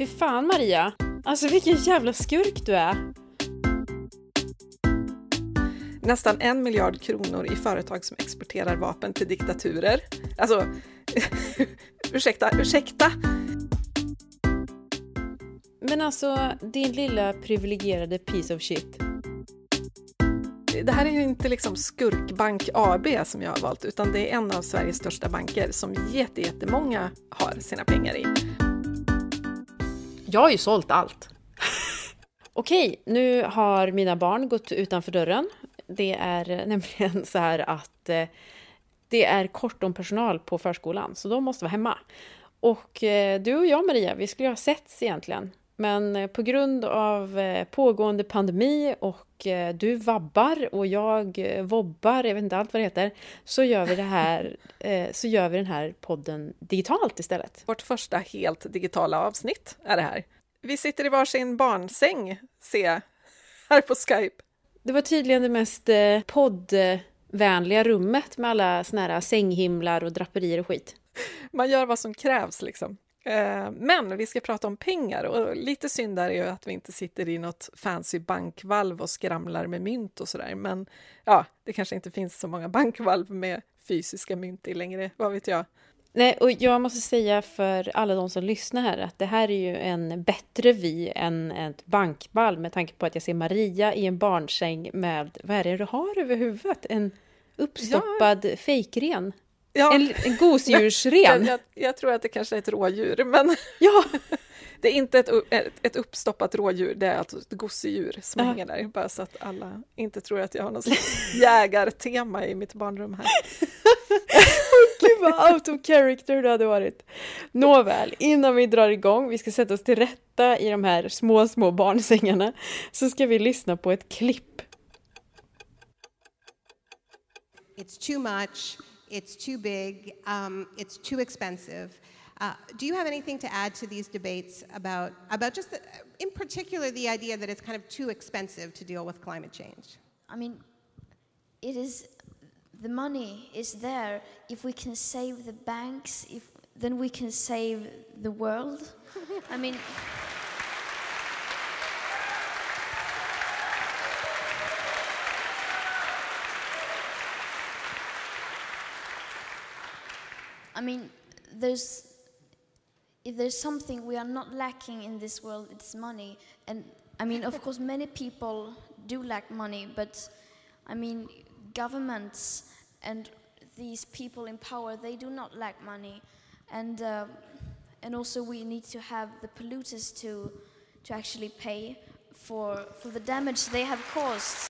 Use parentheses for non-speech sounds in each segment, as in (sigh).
Fy fan Maria! Alltså vilken jävla skurk du är! Nästan en miljard kronor i företag som exporterar vapen till diktaturer. Alltså, (laughs) ursäkta, ursäkta! Men alltså, din lilla privilegierade piece of shit. Det här är ju inte liksom Skurkbank AB som jag har valt, utan det är en av Sveriges största banker som jättemånga har sina pengar i. Jag har ju sålt allt. (laughs) Okej, nu har mina barn gått utanför dörren. Det är eh, nämligen så här att eh, det är kort om personal på förskolan, så de måste vara hemma. Och eh, du och jag, Maria, vi skulle ha setts egentligen. Men eh, på grund av eh, pågående pandemi och eh, du vabbar och jag vobbar, jag vet inte allt vad det heter, så gör vi det här, (laughs) så gör vi den här podden digitalt istället. Vårt första helt digitala avsnitt är det här. Vi sitter i varsin barnsäng, ser jag, här på Skype. Det var tydligen det mest poddvänliga rummet med alla såna här sänghimlar och draperier och skit. Man gör vad som krävs liksom. Eh, Men vi ska prata om pengar och lite synd är ju att vi inte sitter i något fancy bankvalv och skramlar med mynt och sådär. Men ja, det kanske inte finns så många bankvalv med fysiska mynt i längre, vad vet jag. Nej, och jag måste säga för alla de som lyssnar här att det här är ju en bättre vy än ett bankball med tanke på att jag ser Maria i en barnsäng med, vad är det du har över huvudet? En uppstoppad ja. fejkren? Ja. En, en gosedjursren? (laughs) jag, jag, jag tror att det kanske är ett rådjur, men (laughs) ja. (laughs) det är inte ett, ett, ett uppstoppat rådjur, det är alltså ett gosedjur som Ja. hänger där, bara så att alla inte tror att jag har något slags jägartema i mitt barnrum här. Gud vad out of character du hade varit. Nåväl, innan vi drar igång, vi ska sätta oss till rätta i de här små, små barnsängarna, så ska vi lyssna på ett klipp. It's too much, it's too big, um, it's too expensive. Uh, do you have anything to add to these debates about, about just, the, in particular, the idea that it's kind of too expensive to deal with climate change? I mean, it is the money is there. If we can save the banks, if then we can save the world. (laughs) I mean, I mean, there's if there's something we are not lacking in this world, it's money. And I mean, of (laughs) course, many people do lack money, but I mean, governments and these people in power, they do not lack money. And, uh, and also, we need to have the polluters to, to actually pay for, for the damage they have caused.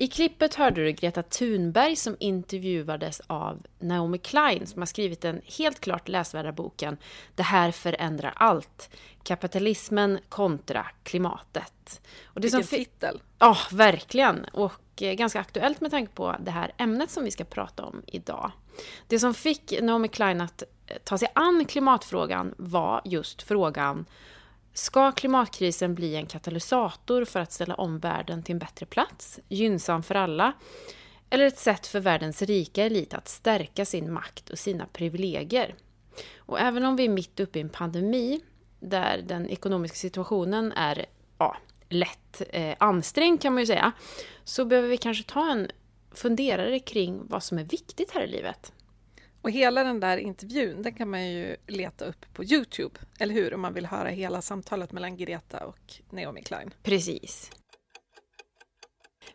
I klippet hörde du Greta Thunberg som intervjuades av Naomi Klein som har skrivit den helt klart läsvärda boken Det här förändrar allt. Kapitalismen kontra klimatet. Och det Vilken fi- titel! Ja, verkligen. Och eh, ganska aktuellt med tanke på det här ämnet som vi ska prata om idag. Det som fick Naomi Klein att eh, ta sig an klimatfrågan var just frågan Ska klimatkrisen bli en katalysator för att ställa om världen till en bättre plats, gynnsam för alla, eller ett sätt för världens rika elit att stärka sin makt och sina privilegier? Och även om vi är mitt uppe i en pandemi, där den ekonomiska situationen är ja, lätt eh, ansträngd kan man ju säga, så behöver vi kanske ta en funderare kring vad som är viktigt här i livet. Och hela den där intervjun, den kan man ju leta upp på Youtube, eller hur? Om man vill höra hela samtalet mellan Greta och Naomi Klein. Precis.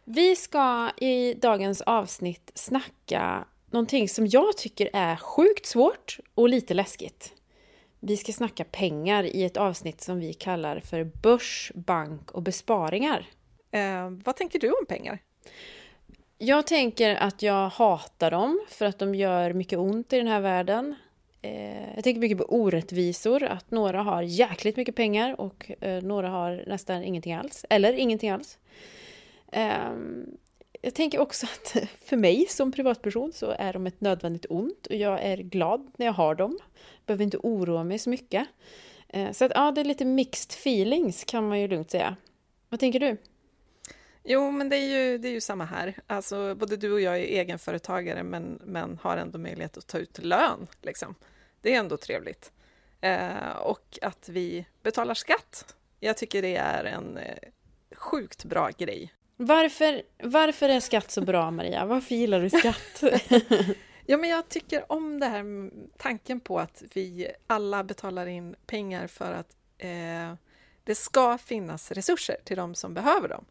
Vi ska i dagens avsnitt snacka någonting som jag tycker är sjukt svårt och lite läskigt. Vi ska snacka pengar i ett avsnitt som vi kallar för börs, bank och besparingar. Eh, vad tänker du om pengar? Jag tänker att jag hatar dem för att de gör mycket ont i den här världen. Eh, jag tänker mycket på orättvisor, att några har jäkligt mycket pengar och eh, några har nästan ingenting alls, eller ingenting alls. Ehm, jag tänker också att (laughs) för mig som privatperson så är de ett nödvändigt ont och jag är glad när jag har dem. Behöver inte oroa mig så mycket. Eh, så att ja, det är lite mixed feelings kan man ju lugnt säga. Vad tänker du? Jo, men det är ju, det är ju samma här. Alltså, både du och jag är egenföretagare, men, men har ändå möjlighet att ta ut lön. Liksom. Det är ändå trevligt. Eh, och att vi betalar skatt. Jag tycker det är en eh, sjukt bra grej. Varför, varför är skatt så bra, Maria? Varför gillar du skatt? (laughs) ja, men jag tycker om det här tanken på att vi alla betalar in pengar för att eh, det ska finnas resurser till de som behöver dem.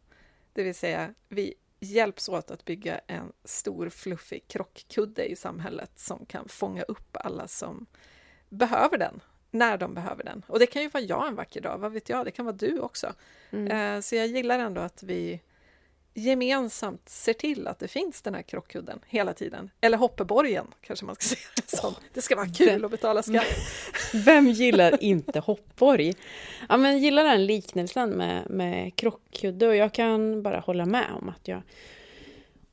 Det vill säga, vi hjälps åt att bygga en stor fluffig krockkudde i samhället som kan fånga upp alla som behöver den, när de behöver den. Och det kan ju vara jag en vacker dag, vad vet jag, det kan vara du också. Mm. Eh, så jag gillar ändå att vi gemensamt ser till att det finns den här krockkudden hela tiden. Eller hoppeborgen kanske man ska (laughs) säga det som. Det ska vara kul vem, att betala skatt. Vem gillar inte hoppborg? Ja, men gillar den liknelsen med, med krockkudde och jag kan bara hålla med om att jag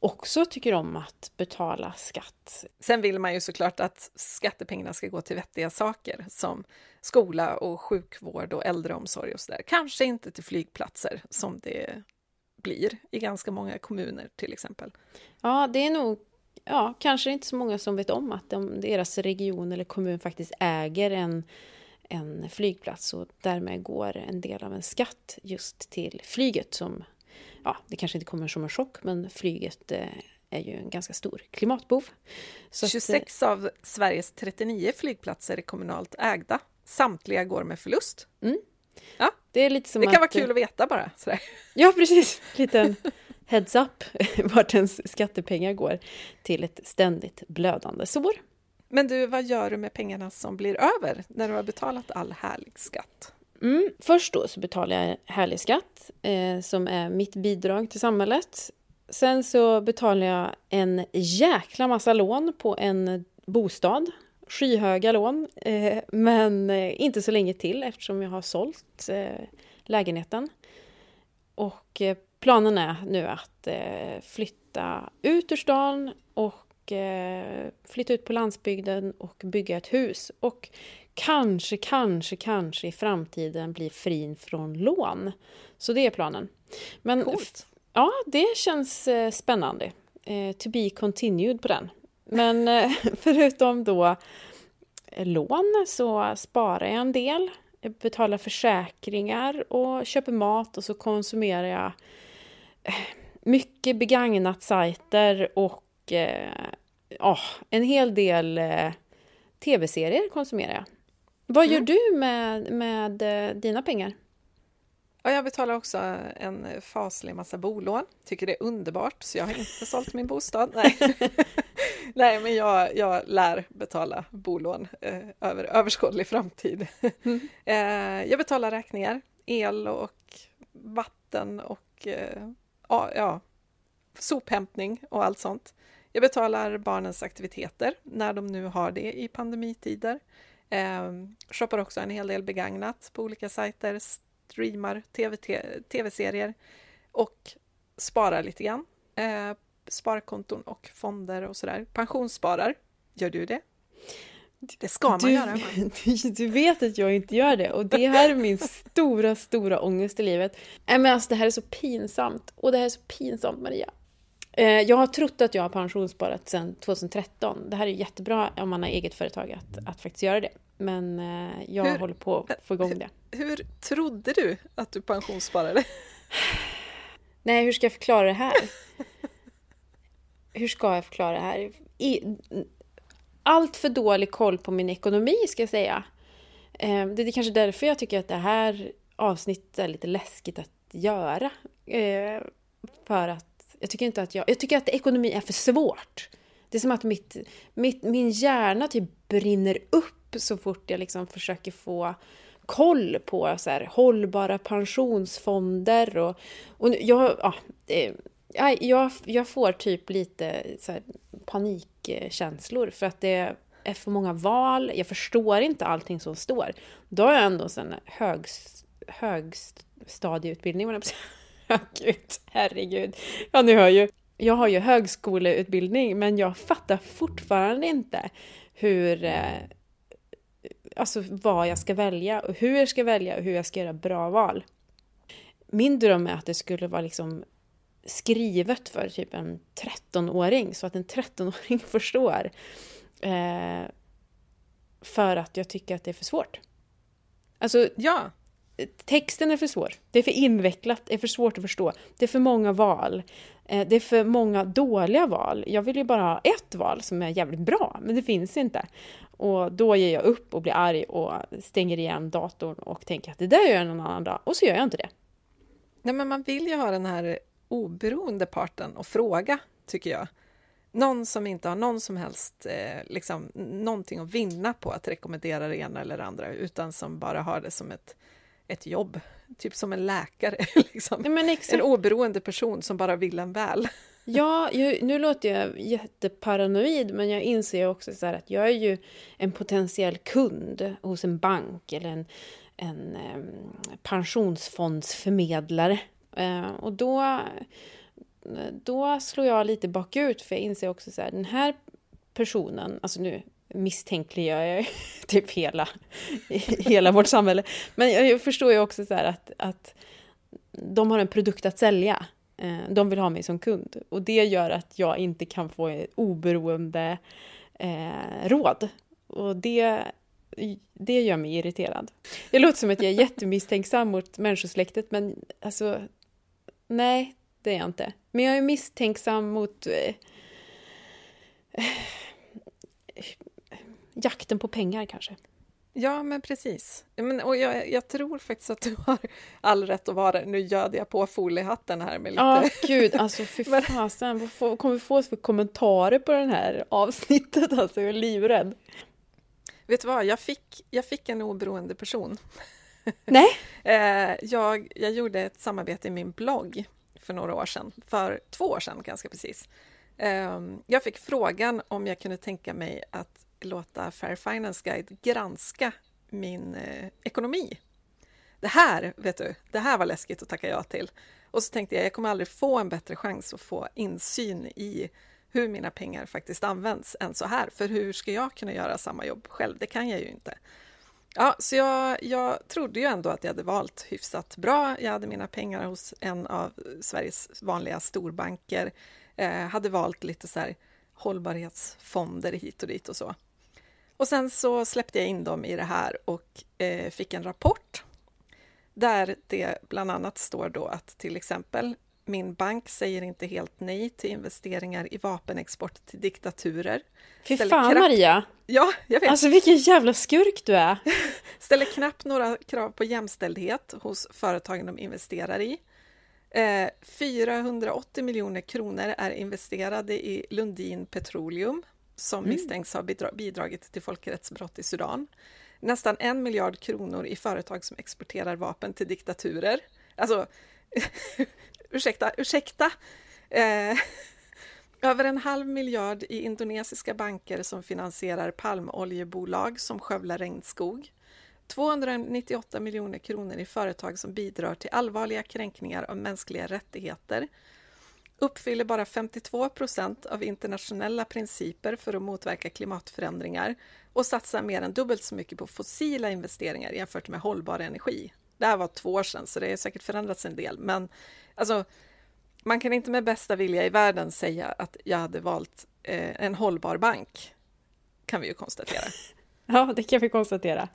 också tycker om att betala skatt. Sen vill man ju såklart att skattepengarna ska gå till vettiga saker som skola och sjukvård och äldreomsorg och sådär. Kanske inte till flygplatser som det blir i ganska många kommuner till exempel. Ja, det är nog ja, kanske inte så många som vet om att de, deras region eller kommun faktiskt äger en, en flygplats och därmed går en del av en skatt just till flyget som, ja, det kanske inte kommer som en chock, men flyget eh, är ju en ganska stor klimatbov. Så 26 att, av Sveriges 39 flygplatser är kommunalt ägda. Samtliga går med förlust. Mm. Ja. Det, är lite som det kan att, vara kul att veta bara. Sådär. Ja, precis. Liten heads up (laughs) vart ens skattepengar går till ett ständigt blödande sår. Men du, vad gör du med pengarna som blir över när du har betalat all härlig skatt? Mm, först då så betalar jag härlig skatt eh, som är mitt bidrag till samhället. Sen så betalar jag en jäkla massa lån på en bostad skyhöga lån, eh, men eh, inte så länge till eftersom jag har sålt eh, lägenheten. Och planen är nu att flytta ut ur stan och flytta ut på landsbygden och bygga ett hus. Och kanske, kanske, kanske i framtiden bli fri från lån. Så det är planen. Men Coolt. ja, det känns spännande. To be continued på den. Men eh, (laughs) förutom då eh, lån så sparar jag en del. Jag betalar försäkringar och köper mat och så konsumerar jag eh, mycket begagnat sajter och oh, en hel del tv-serier konsumerar jag. Vad gör mm. du med, med dina pengar? Ja, jag betalar också en faslig massa bolån. Tycker det är underbart, så jag har inte sålt min bostad. (laughs) Nej, (laughs) Nej men jag, jag lär betala bolån eh, över överskådlig framtid. Mm. (laughs) eh, jag betalar räkningar, el och vatten och eh, ja, sophämtning och allt sånt. Jag betalar barnens aktiviteter när de nu har det i pandemitider. Eh, shoppar också en hel del begagnat på olika sajter, streamar tv-serier och sparar lite grann. Eh, sparkonton och fonder och sådär. Pensionssparar. Gör du det? Det ska man du, göra. (laughs) Du vet att jag inte gör det och det här är min stora, stora ångest i livet. Äh, men alltså det här är så pinsamt och det här är så pinsamt Maria. Eh, jag har trott att jag har pensionssparat sedan 2013. Det här är jättebra om man har eget företag att, att faktiskt göra det. Men eh, jag hur, håller på att få igång det. Hur, hur trodde du att du pensionssparade? (laughs) Nej, hur ska jag förklara det här? hur ska jag förklara det här? I, allt för dålig koll på min ekonomi, ska jag säga. Eh, det är kanske därför jag tycker att det här avsnittet är lite läskigt att göra. Eh, för att jag tycker inte att jag... Jag tycker att ekonomi är för svårt. Det är som att mitt, mitt, min hjärna typ brinner upp så fort jag liksom försöker få koll på så här, hållbara pensionsfonder och, och jag, ja, eh, jag, jag får typ lite så här, panikkänslor för att det är för många val, jag förstår inte allting som står. Då har jag ändå en hög, högstadieutbildning, Gud, herregud. Ja, ni hör ju. Jag har ju högskoleutbildning, men jag fattar fortfarande inte hur... Eh, alltså vad jag ska välja och hur jag ska välja och hur jag ska göra bra val. Min dröm är att det skulle vara liksom skrivet för typ en 13-åring så att en 13-åring (laughs) förstår. Eh, för att jag tycker att det är för svårt. Alltså, Ja, texten är för svår. Det är för invecklat, det är för svårt att förstå. Det är för många val. Eh, det är för många dåliga val. Jag vill ju bara ha ett val som är jävligt bra, men det finns inte. Och då ger jag upp och blir arg och stänger igen datorn och tänker att det där gör jag någon annan dag. Och så gör jag inte det. Nej, men man vill ju ha den här oberoende parten och fråga, tycker jag. Någon som inte har någon som helst eh, liksom, någonting att vinna på att rekommendera det ena eller det andra, utan som bara har det som ett, ett jobb. Typ som en läkare, (laughs) liksom. Nej. En oberoende person som bara vill en väl. (laughs) Ja, jag, nu låter jag jätteparanoid, men jag inser också så att jag är ju en potentiell kund hos en bank eller en, en pensionsfondsförmedlare. Eh, och då, då slår jag lite bakut, för jag inser också så här, den här personen, alltså nu misstänkliggör jag (laughs) typ hela, hela vårt samhälle, men jag, förstår ju också så här att, att de har en produkt att sälja. Eh, de vill ha mig som kund och det gör att jag inte kan få oberoende eh, råd. Och det, det gör mig irriterad. Det låter som att jag är jättemisstänksam mot människosläktet men alltså nej, det är jag inte. Men jag är misstänksam mot eh, jakten på pengar kanske. Ja, men precis. Men, och jag, jag tror faktiskt att du har all rätt att vara. Nu göd jag på foliehatten här med lite... Ja, gud, alltså (laughs) fy fasen. Vad får- kommer vi få för kommentarer på det här avsnittet? Alltså, jag är livrädd. Vet du vad, jag fick, jag fick en oberoende person. (laughs) Nej? Eh, jag, jag gjorde ett samarbete i min blogg för några år sedan, för två år sedan ganska precis. Eh, jag fick frågan om jag kunde tänka mig att låta Fair Finance Guide granska min eh, ekonomi. Det här, vet du, det här var läskigt att tacka ja till. Och så tänkte jag, jag kommer aldrig få en bättre chans att få insyn i hur mina pengar faktiskt används än så här. För hur ska jag kunna göra samma jobb själv? Det kan jag ju inte. Ja, så jag, jag trodde ju ändå att jag hade valt hyfsat bra. Jag hade mina pengar hos en av Sveriges vanliga storbanker. Eh, hade valt lite så här hållbarhetsfonder hit och dit och så. Och sen så släppte jag in dem i det här och eh, fick en rapport där det bland annat står då att till exempel min bank säger inte helt nej till investeringar i vapenexport till diktaturer. Fy Ställer fan kraft- Maria! Ja, jag vet. Alltså vilken jävla skurk du är! (laughs) ställer knappt några krav på jämställdhet hos företagen de investerar i. Eh, 480 miljoner kronor är investerade i Lundin Petroleum som misstänks ha bidra- bidragit till folkrättsbrott i Sudan. Nästan en miljard kronor i företag som exporterar vapen till diktaturer. Alltså, (laughs) ursäkta, ursäkta. Eh, (laughs) över en halv miljard i indonesiska banker som finansierar palmoljebolag som skövlar regnskog. 298 miljoner kronor i företag som bidrar till allvarliga kränkningar av mänskliga rättigheter. Uppfyller bara 52 procent av internationella principer för att motverka klimatförändringar och satsar mer än dubbelt så mycket på fossila investeringar jämfört med hållbar energi. Det här var två år sedan, så det har säkert förändrats en del, men alltså, man kan inte med bästa vilja i världen säga att jag hade valt eh, en hållbar bank, kan vi ju konstatera. (laughs) Ja, det kan vi konstatera.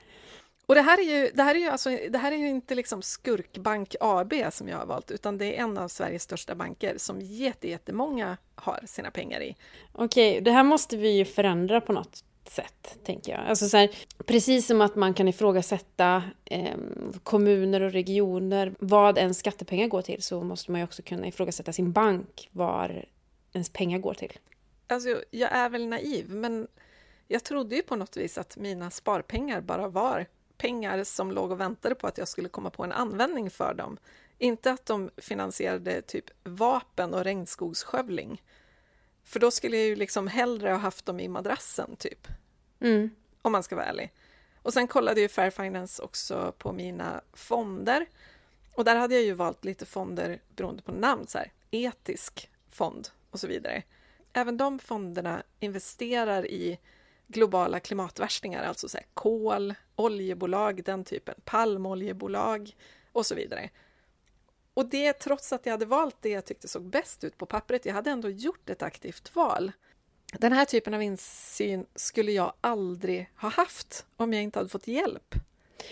Och det här är ju, det här är ju, alltså, det här är ju inte liksom Skurkbank AB som jag har valt, utan det är en av Sveriges största banker som jätte, jättemånga har sina pengar i. Okej, det här måste vi ju förändra på något sätt, tänker jag. Alltså så här, precis som att man kan ifrågasätta eh, kommuner och regioner, vad ens skattepengar går till, så måste man ju också kunna ifrågasätta sin bank, var ens pengar går till. Alltså, jag är väl naiv, men jag trodde ju på något vis att mina sparpengar bara var pengar som låg och väntade på att jag skulle komma på en användning för dem. Inte att de finansierade typ vapen och regnskogsskövling. För då skulle jag ju liksom hellre ha haft dem i madrassen, typ. Mm. om man ska vara ärlig. Och sen kollade ju Fair Finance också på mina fonder. Och där hade jag ju valt lite fonder beroende på namn, så här, etisk fond och så vidare. Även de fonderna investerar i globala klimatvärstingar, alltså så här, kol, oljebolag, den typen, palmoljebolag och så vidare. Och det trots att jag hade valt det jag tyckte såg bäst ut på pappret. Jag hade ändå gjort ett aktivt val. Den här typen av insyn skulle jag aldrig ha haft om jag inte hade fått hjälp.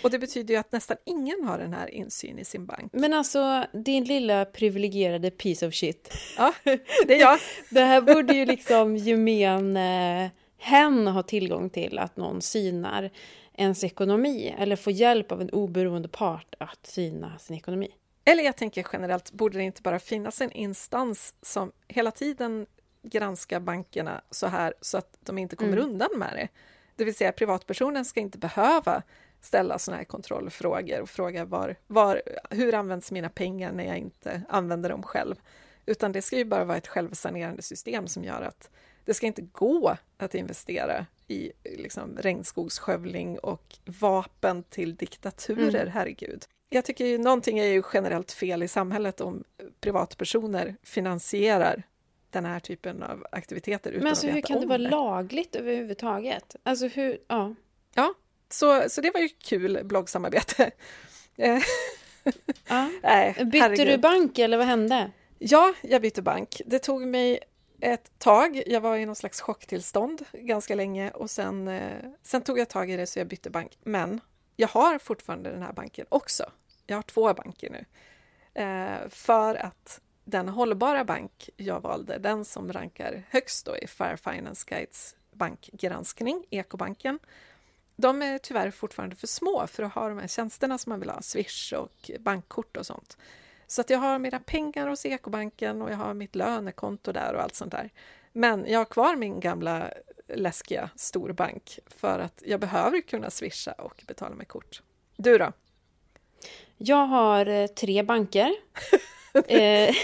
Och det betyder ju att nästan ingen har den här insyn i sin bank. Men alltså, din lilla privilegierade piece of shit. Ja, (laughs) det är jag. det här borde ju liksom gemene hen ha tillgång till, att någon synar ens ekonomi eller få hjälp av en oberoende part att syna sin ekonomi. Eller jag tänker generellt, borde det inte bara finnas en instans som hela tiden granskar bankerna så här så att de inte kommer mm. undan med det? Det vill säga privatpersonen ska inte behöva ställa sådana här kontrollfrågor och fråga var, var, hur används mina pengar när jag inte använder dem själv? Utan det ska ju bara vara ett självsanerande system som gör att det ska inte gå att investera i liksom, regnskogsskövling och vapen till diktaturer, mm. herregud. Jag tycker ju någonting är ju generellt fel i samhället om privatpersoner finansierar den här typen av aktiviteter utan Men alltså, att hur kan det vara det. lagligt överhuvudtaget? Alltså hur, ja. Ja, så, så det var ju kul bloggsamarbete. (laughs) ja. (laughs) Nej, Bytte herregud. du bank eller vad hände? Ja, jag bytte bank. Det tog mig ett tag. Jag var i någon slags chocktillstånd ganska länge och sen, eh, sen tog jag tag i det så jag bytte bank. Men jag har fortfarande den här banken också. Jag har två banker nu. Eh, för att den hållbara bank jag valde, den som rankar högst då i Fair Finance Guides bankgranskning, Ekobanken, de är tyvärr fortfarande för små för att ha de här tjänsterna som man vill ha, Swish och bankkort och sånt. Så att jag har mina pengar hos Ekobanken och jag har mitt lönekonto där och allt sånt där. Men jag har kvar min gamla läskiga storbank för att jag behöver kunna swisha och betala med kort. Du då? Jag har eh, tre banker. (laughs) Eh,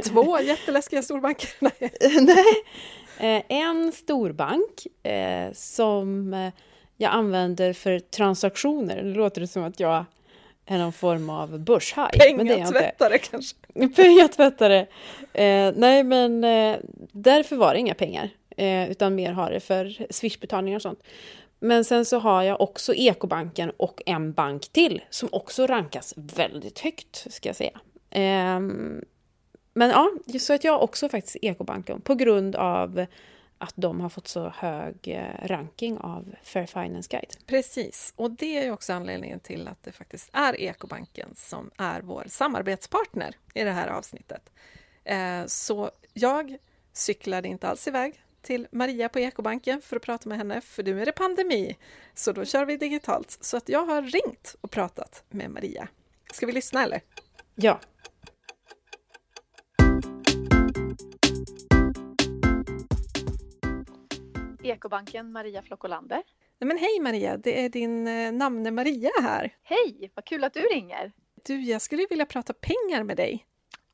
(laughs) Två (laughs) jätteläskiga storbanker? Nej. Nej. Eh, en storbank som jag använder för transaktioner. Nu låter det som att jag är någon form av börshaj. Pengatvättare kanske? (laughs) Pengatvättare. Eh, nej, men eh, därför var det inga pengar, eh, utan mer har det för swishbetalningar och sånt. Men sen så har jag också Ekobanken och en bank till som också rankas väldigt högt, ska jag säga. Eh, men ja, så att jag också faktiskt Ekobanken på grund av att de har fått så hög eh, ranking av Fair Finance Guide. Precis, och det är också anledningen till att det faktiskt är Ekobanken som är vår samarbetspartner i det här avsnittet. Eh, så jag cyklade inte alls iväg till Maria på Ekobanken för att prata med henne, för nu är det pandemi, så då kör vi digitalt. Så att jag har ringt och pratat med Maria. Ska vi lyssna eller? Ja. Ekobanken, Maria Flockolander. men hej Maria, det är din eh, namne Maria här. Hej, vad kul att du ringer. Du, jag skulle vilja prata pengar med dig.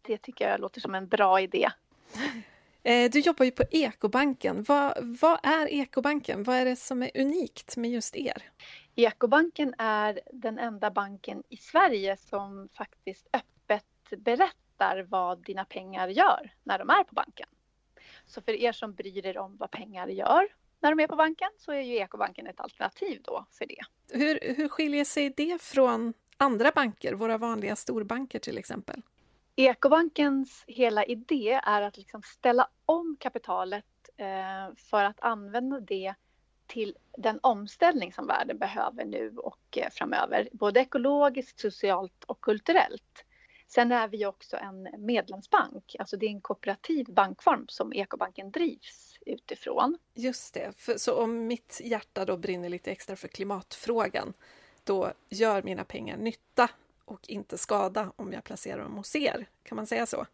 Det tycker jag låter som en bra idé. (laughs) Eh, du jobbar ju på Ekobanken. Vad, vad är Ekobanken? Vad är det som är unikt med just er? Ekobanken är den enda banken i Sverige som faktiskt öppet berättar vad dina pengar gör när de är på banken. Så för er som bryr er om vad pengar gör när de är på banken så är ju Ekobanken ett alternativ då för det. Hur, hur skiljer sig det från andra banker, våra vanliga storbanker till exempel? Ekobankens hela idé är att liksom ställa om kapitalet eh, för att använda det till den omställning som världen behöver nu och eh, framöver, både ekologiskt, socialt och kulturellt. Sen är vi också en medlemsbank, alltså det är en kooperativ bankform som Ekobanken drivs utifrån. Just det, för, så om mitt hjärta då brinner lite extra för klimatfrågan, då gör mina pengar nytta och inte skada om jag placerar dem hos er. Kan man säga så?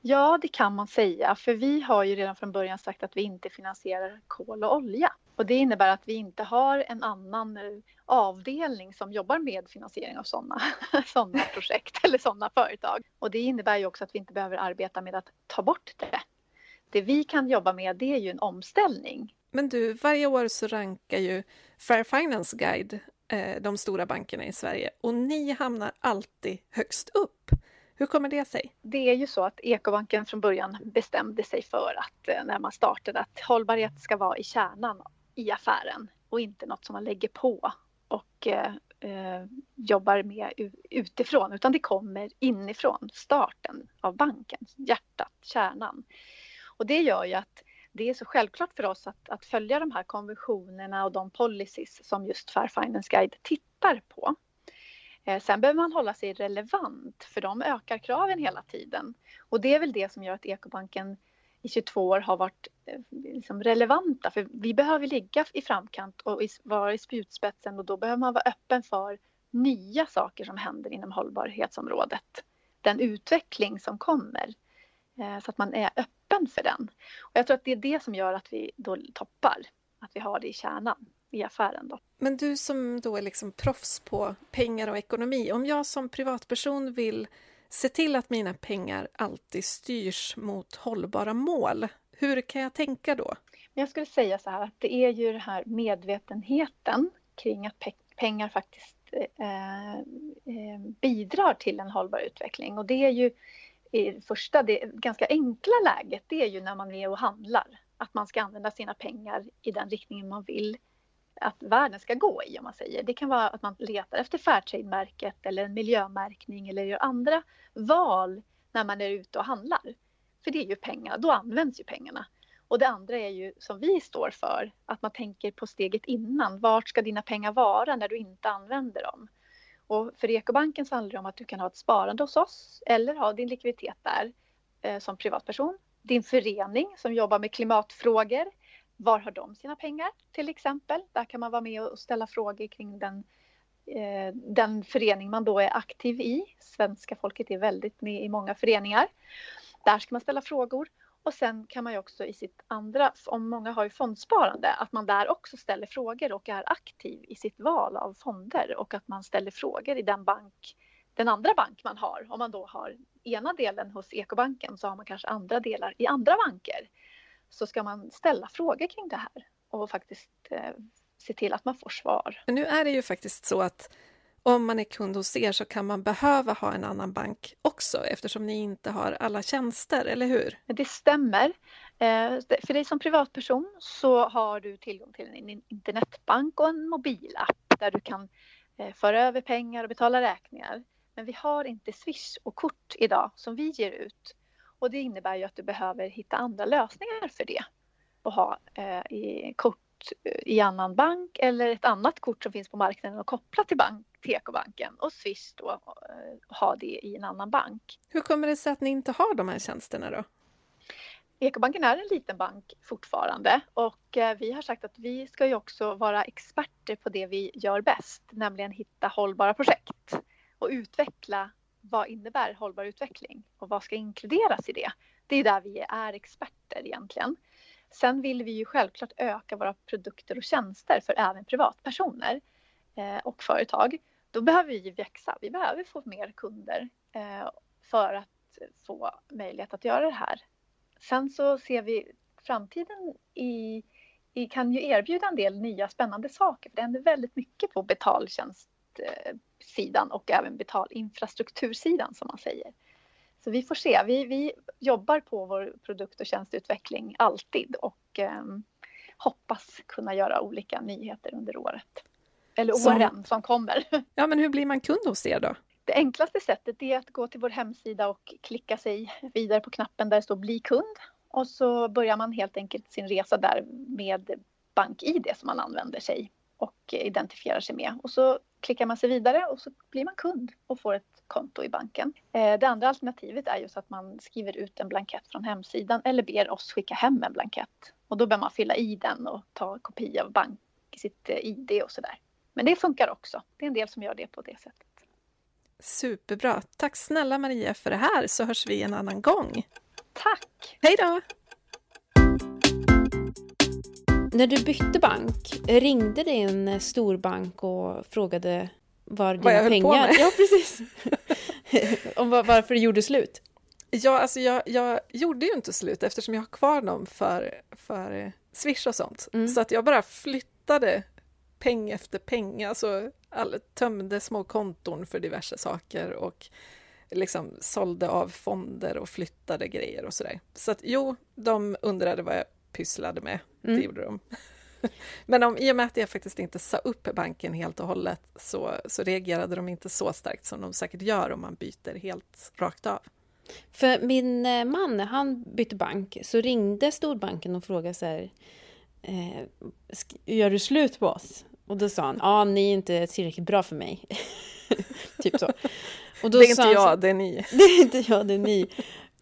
Ja, det kan man säga, för vi har ju redan från början sagt att vi inte finansierar kol och olja. Och det innebär att vi inte har en annan eh, avdelning som jobbar med finansiering av sådana (laughs) såna projekt eller sådana företag. Och det innebär ju också att vi inte behöver arbeta med att ta bort det. Det vi kan jobba med det är ju en omställning. Men du, varje år så rankar ju Fair Finance Guide eh, de stora bankerna i Sverige och ni hamnar alltid högst upp. Hur kommer det sig? Det är ju så att Ekobanken från början bestämde sig för att eh, när man startade att hållbarhet ska vara i kärnan i affären och inte något som man lägger på och eh, eh jobbar med utifrån utan det kommer inifrån starten av banken, hjärtat, kärnan. Och det gör ju att det är så självklart för oss att, att följa de här konventionerna och de policies som just Fair Finance Guide tittar tittar på. Eh, sen behöver man hålla sig relevant för de ökar kraven hela tiden. Och det är väl det som gör att Ekobanken i 22 år har varit eh, liksom relevanta. För vi behöver ligga i framkant och vara i spjutspetsen och då behöver man vara öppen för nya saker som händer inom hållbarhetsområdet. Den utveckling som kommer. Eh, så att man är öppen för den. Och jag tror att det är det som gör att vi då toppar. Att vi har det i kärnan i affären. Då. Men du som då är liksom proffs på pengar och ekonomi, om jag som privatperson vill se till att mina pengar alltid styrs mot hållbara mål, hur kan jag tänka då? Jag skulle säga så här att det är ju den här medvetenheten kring att pe pengar faktiskt eh, eh, bidrar till en hållbar utveckling och det är ju i första, det ganska enkla läget, det är ju när man är och handlar. Att man ska använda sina pengar i den riktningen man vill att världen ska gå i om man säger. Det kan vara att man letar efter Fairtrade-märket eller en miljömärkning eller gör andra val när man är ute och handlar. För det är ju pengar, då används ju pengarna. Och det andra är ju som vi står för, att man tänker på steget innan. Vart ska dina pengar vara när du inte använder dem? Och för Ekobanken så handlar det om att du kan ha ett sparande hos oss eller ha din likviditet där eh, som privatperson. Din förening som jobbar med klimatfrågor var har de sina pengar till exempel? Där kan man vara med och ställa frågor kring den, eh, den förening man då är aktiv i. Svenska folket är väldigt med i många föreningar. Där ska man ställa frågor. Och sen kan man ju också i sitt andra, om många har ju fondsparande, att man där också ställer frågor och är aktiv i sitt val av fonder och att man ställer frågor i den bank, den andra bank man har. Om man då har ena delen hos Ekobanken så har man kanske andra delar i andra banker så ska man ställa frågor kring det här och faktiskt eh, se till att man får svar. Men nu är det ju faktiskt så att om man är kund hos er så kan man behöva ha en annan bank också eftersom ni inte har alla tjänster, eller hur? Det stämmer. Eh, för dig som privatperson så har du tillgång till en internetbank och en mobilapp där du kan eh, föra över pengar och betala räkningar. Men vi har inte Swish och kort idag som vi ger ut. Och det innebär ju att du behöver hitta andra lösningar för det. Och ha eh, i kort eh, i annan bank eller ett annat kort som finns på marknaden och koppla till bank, TK-banken och Swish då eh, ha det i en annan bank. Hur kommer det sig att ni inte har de här tjänsterna då? Ekobanken är en liten bank fortfarande och eh, vi har sagt att vi ska ju också vara experter på det vi gör bäst, nämligen hitta hållbara projekt och utveckla vad innebär hållbar utveckling och vad ska inkluderas i det? Det är där vi är experter egentligen. Sen vill vi ju självklart öka våra produkter och tjänster för även privatpersoner eh, och företag. Då behöver vi växa. Vi behöver få mer kunder eh, för att få möjlighet att göra det här. Sen så ser vi framtiden i, i kan ju erbjuda en del nya spännande saker. För det händer väldigt mycket på betaltjänst sidan och även betalinfrastruktursidan som man säger. Så vi får se. Vi, vi jobbar på vår produkt och tjänsteutveckling alltid och eh, hoppas kunna göra olika nyheter under året. Eller som, åren som kommer. (laughs) Ja, men hur blir man kund hos er då? Det enklaste sättet är att gå till vår hemsida och klicka sig vidare på knappen där det står bli kund. Och så börjar man helt enkelt sin resa där med BankID som man använder sig och identifierar sig med. Och så klickar man sig vidare och så blir man kund och får ett konto i banken. Eh, det andra alternativet är ju så att man skriver ut en blankett från hemsidan eller ber oss skicka hem en blankett. Och då behöver man fylla i den och ta kopia av bank, sitt eh, ID och sådär. Men det funkar också. Det är en del som gör det på det sättet. Superbra. Tack snälla Maria för det här så hörs vi en annan gång. Tack! Hej då! När du bytte bank, ringde din storbank och frågade var dina jag pengar... (laughs) Ja, precis. (laughs) Om varför det gjorde slut? Ja, alltså jag, jag gjorde ju inte slut eftersom jag har kvar dem för, för Swish och sånt. Mm. Så att jag bara flyttade peng efter peng, alltså all, tömde små konton för diverse saker och liksom sålde av fonder och flyttade grejer och sådär. Så att jo, de undrade vad jag pysslade med. Mm. Det gjorde de. (laughs) Men om, i och med att jag faktiskt inte sa upp banken helt och hållet så, så reagerade de inte så starkt som de säkert gör om man byter helt rakt av. För min eh, man, när han bytte bank, så ringde storbanken och frågade så här, eh, gör du slut på oss? Och då sa han, ja ah, ni är inte tillräckligt bra för mig. (laughs) typ så. Och då det är inte jag, så, det är ni. (laughs) det är inte jag, det är ni.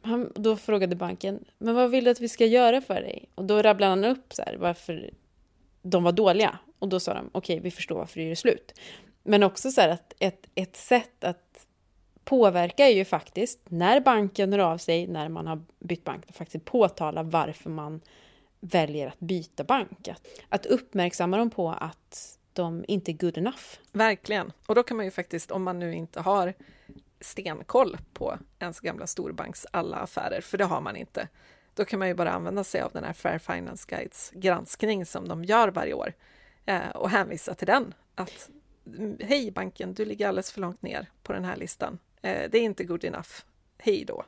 Han, då frågade banken, men vad vill du att vi ska göra för dig? Och då rabblade han upp så här, varför de var dåliga. Och då sa de, okej, okay, vi förstår varför det gör slut. Men också så här att ett, ett sätt att påverka är ju faktiskt när banken hör av sig, när man har bytt bank, att faktiskt påtala varför man väljer att byta bank. Att, att uppmärksamma dem på att de inte är good enough. Verkligen. Och då kan man ju faktiskt, om man nu inte har stenkoll på ens gamla storbanks alla affärer, för det har man inte, då kan man ju bara använda sig av den här Fair Finance Guides granskning som de gör varje år eh, och hänvisa till den. Att mm, hej banken, du ligger alldeles för långt ner på den här listan. Eh, det är inte good enough. Hej då.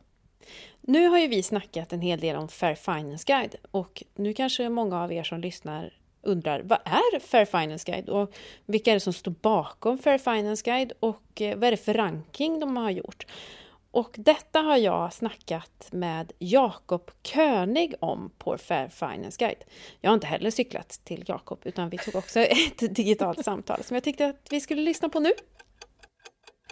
Nu har ju vi snackat en hel del om Fair Finance Guide och nu kanske många av er som lyssnar undrar vad är Fair Finance Guide och vilka är det som står bakom Fair Finance Guide och eh, vad är det för ranking de har gjort? Och detta har jag snackat med Jakob König om på Fair Finance Guide. Jag har inte heller cyklat till Jakob utan vi tog också (laughs) ett digitalt samtal som jag tyckte att vi skulle lyssna på nu.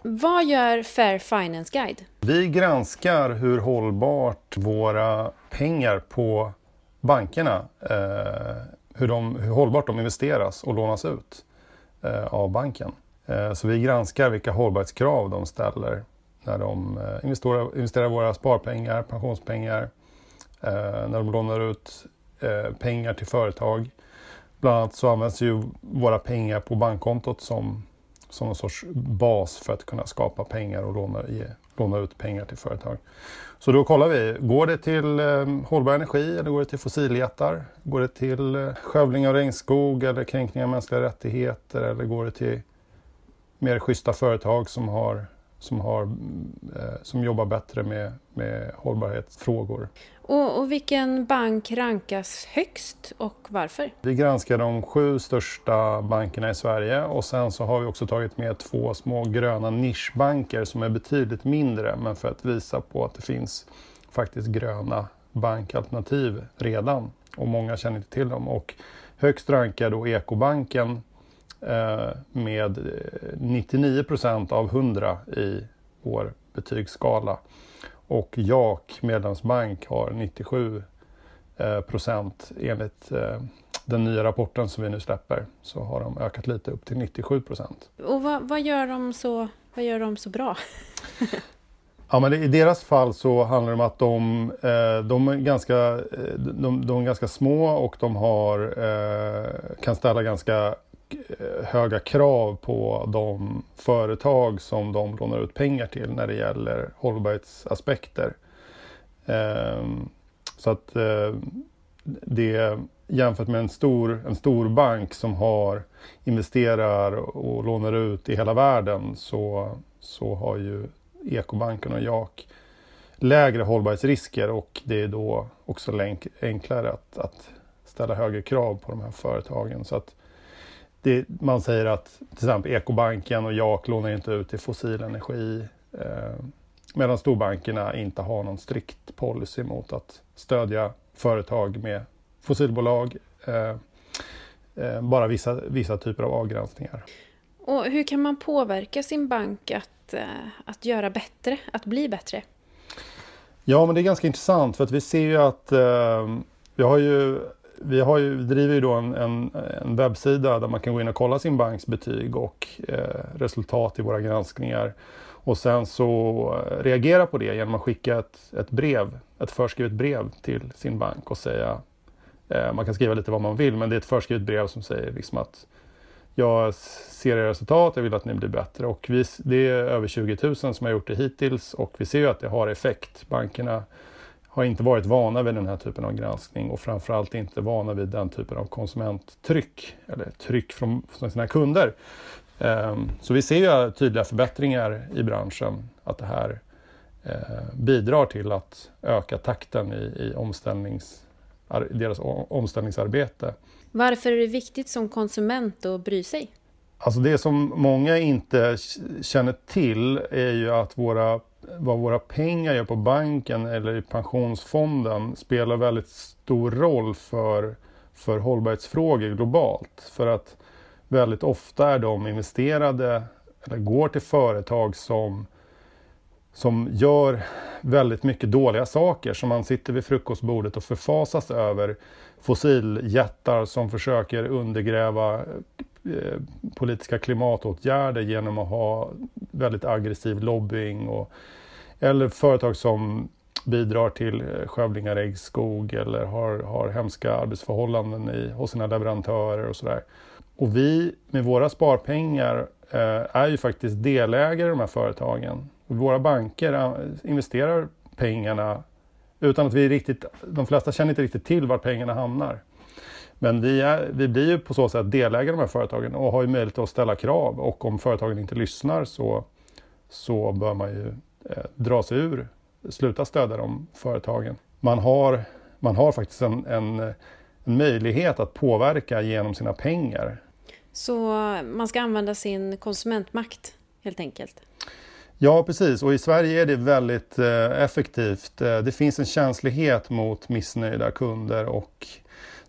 Vad gör Fair Finance Guide? Vi granskar hur hållbart våra pengar på bankerna, eh, hur, de, hur hållbart de investeras och lånas ut eh, av banken. Eh, så vi granskar vilka hållbarhetskrav de ställer när de eh, investerar, investerar våra sparpengar, pensionspengar, eh, när de lånar ut eh, pengar till företag. Bland annat så används ju våra pengar på bankkontot som som en sorts bas för att kunna skapa pengar och låna, ge, låna ut pengar till företag. Så då kollar vi, går det till eh, hållbar energi eller går det till fossiljättar? Går det till eh, skövling av regnskog eller kränkning av mänskliga rättigheter eller går det till mer schyssta företag som, har, som, har, eh, som jobbar bättre med, med hållbarhetsfrågor? Och, och, vilken bank rankas högst och varför? Vi granskar de sju största bankerna i Sverige och sen så har vi också tagit med två små gröna nischbanker som är betydligt mindre men för att visa på att det finns faktiskt gröna bankalternativ redan och många känner inte till dem. Och högst rankar då Ekobanken med 99 procent av 100 i vår betygsskala. Och JAK medlemsbank har 97 eh, procent enligt eh, den nya rapporten som vi nu släpper så har de ökat lite upp till 97 procent. Och vad, vad, gör de så, vad gör de så bra? (laughs) ja, men I deras fall så handlar det om att de, eh, de, är, ganska, de, de är ganska små och de har, kan ställa ganska Eh, höga krav på de företag som de lånar ut pengar till när det gäller hållbarhetsaspekter. Ehm, så att eh, det jämfört med en stor, en stor bank som har investerar och lånar ut i hela världen så, så har ju Ekobanken och Jak lägre hållbarhetsrisker och det är då också enklare att, att ställa högre krav på de här företagen. Så att det, man säger att till exempel Ekobanken och Jak lånar inte ut till fossil energi. Eh, medan storbankerna inte har någon strikt policy mot att stödja företag med fossilbolag. Eh, eh, bara vissa, vissa typer av avgränsningar. Och hur kan man påverka sin bank att, eh, att göra bättre, att bli bättre? Ja, men det är ganska intressant för att vi ser ju att eh, vi har ju vi har ju, driver ju då en, en, en, webbsida där man kan gå in och kolla sin banks betyg och eh, resultat i våra granskningar. Och sen så eh, reagera på det genom att skicka ett, ett brev, ett förskrivet brev till sin bank och säga, eh, man kan skriva lite vad man vill, men det är ett förskrivet brev som säger liksom att jag ser era resultat, jag vill att ni blir bättre. Och vi, det är över 20 000 som har gjort det hittills och vi ser ju att det har effekt. Bankerna har inte varit vana vid den här typen av granskning och framförallt inte vana vid den typen av konsumenttryck eller tryck från, sina kunder. Ehm, så vi ser ju tydliga förbättringar i branschen, att det här eh, bidrar till att öka takten i, i omställnings, deras omställningsarbete. Varför är det viktigt som konsument att bry sig? Alltså det som många inte känner till är ju att våra vad våra pengar gör på banken eller i pensionsfonden spelar väldigt stor roll för, för hållbarhetsfrågor globalt. För att väldigt ofta är de investerade eller går till företag som, som gör väldigt mycket dåliga saker. Som man sitter vid frukostbordet och förfasas över fossiljättar som försöker undergräva eh, politiska klimatåtgärder genom att ha väldigt aggressiv lobbying. Och, eller företag som bidrar till skövling skövlingar regnskog äggskog eller har, har hemska arbetsförhållanden i, hos sina leverantörer och sådär. Och vi med våra sparpengar eh, är ju faktiskt delägare i de här företagen. Våra banker eh, investerar pengarna utan att vi riktigt, de flesta känner inte riktigt till var pengarna hamnar. Men vi, är, vi blir ju på så sätt delägare i de här företagen och har ju möjlighet att ställa krav och om företagen inte lyssnar så, så bör man ju eh, dra sig ur, sluta stödja de företagen. Man har, man har faktiskt en, en, en möjlighet att påverka genom sina pengar. Så man ska använda sin konsumentmakt helt enkelt? Ja, precis. Och i Sverige är det väldigt eh, effektivt. Eh, det finns en känslighet mot missnöjda kunder och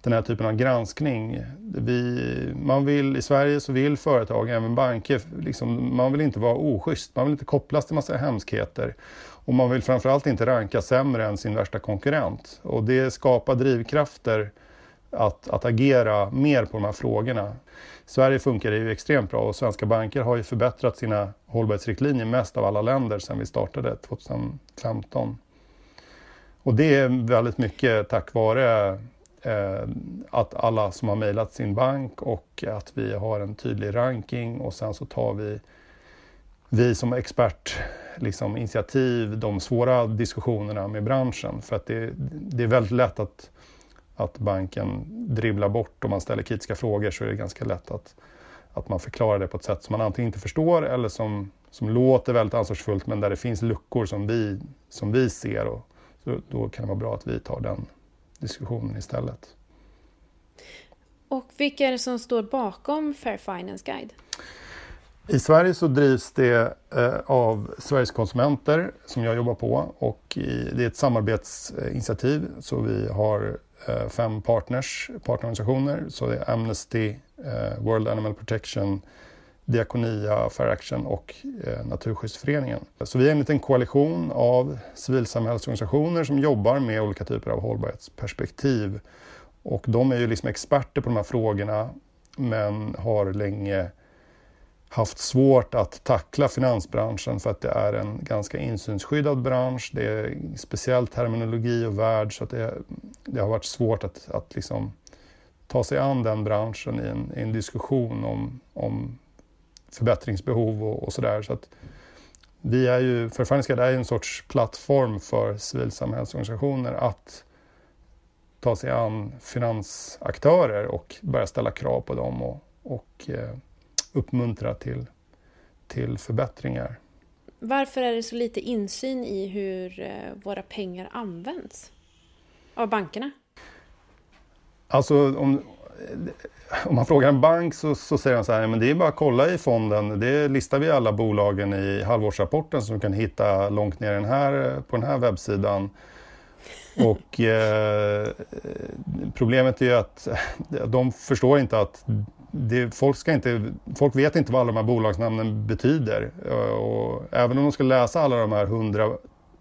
den här typen av granskning. Vi, man vill, I Sverige så vill företag, även banker, liksom, man vill inte vara oschysst. Man vill inte kopplas till massa hemskheter. Och man vill framförallt inte ranka sämre än sin värsta konkurrent. Och det skapar drivkrafter att, att agera mer på de här frågorna. Sverige funkar det ju extremt bra och svenska banker har ju förbättrat sina hållbarhetsriktlinjer mest av alla länder sedan vi startade 2015. Och det är väldigt mycket tack vare Eh, att alla som har mejlat sin bank och att vi har en tydlig ranking och sen så tar vi, vi som expert liksom, initiativ, de svåra diskussionerna med branschen. För att det, det är väldigt lätt att att banken dribblar bort om man ställer kritiska frågor så är det ganska lätt att, att man förklarar det på ett sätt som man antingen inte förstår eller som, som låter väldigt ansvarsfullt men där det finns luckor som vi, som vi ser. Och, så då kan det vara bra att vi tar den diskussionen istället. Och vilka är det som står bakom Fair Finance Guide? I Sverige så drivs det eh, av Sveriges konsumenter som jag jobbar på och det är ett samarbetsinitiativ så vi har Eh, fem partners, partnerorganisationer. Så det är Amnesty, eh, World Animal Protection, Diakonia, Fair Action och eh, Naturskyddsföreningen. Så vi är en liten koalition av civilsamhällsorganisationer som jobbar med olika typer av hållbarhetsperspektiv. Och de är ju liksom experter på de här frågorna men har länge haft svårt att tackla finansbranschen för att det är en ganska insynsskyddad bransch. Det är speciell terminologi och värld så att det, det har varit svårt att, att liksom ta sig an den branschen i en, i en diskussion om, om förbättringsbehov och, och sådär. Så att vi är ju, Författningsguide är en sorts plattform för civilsamhällsorganisationer att ta sig an finansaktörer och börja ställa krav på dem och, och eh, uppmuntra till, till förbättringar. Varför är det så lite insyn i hur eh, våra pengar används av bankerna? Alltså om, om man frågar en bank så, så säger de så här, men det är bara att kolla i fonden. Det listar vi alla bolagen i halvårsrapporten som du kan hitta långt ner den här, på den här webbsidan. Och eh, problemet är ju att de förstår inte att det, folk, ska inte, folk vet inte vad alla de här bolagsnamnen betyder. Och även om de skulle läsa alla de här hundra,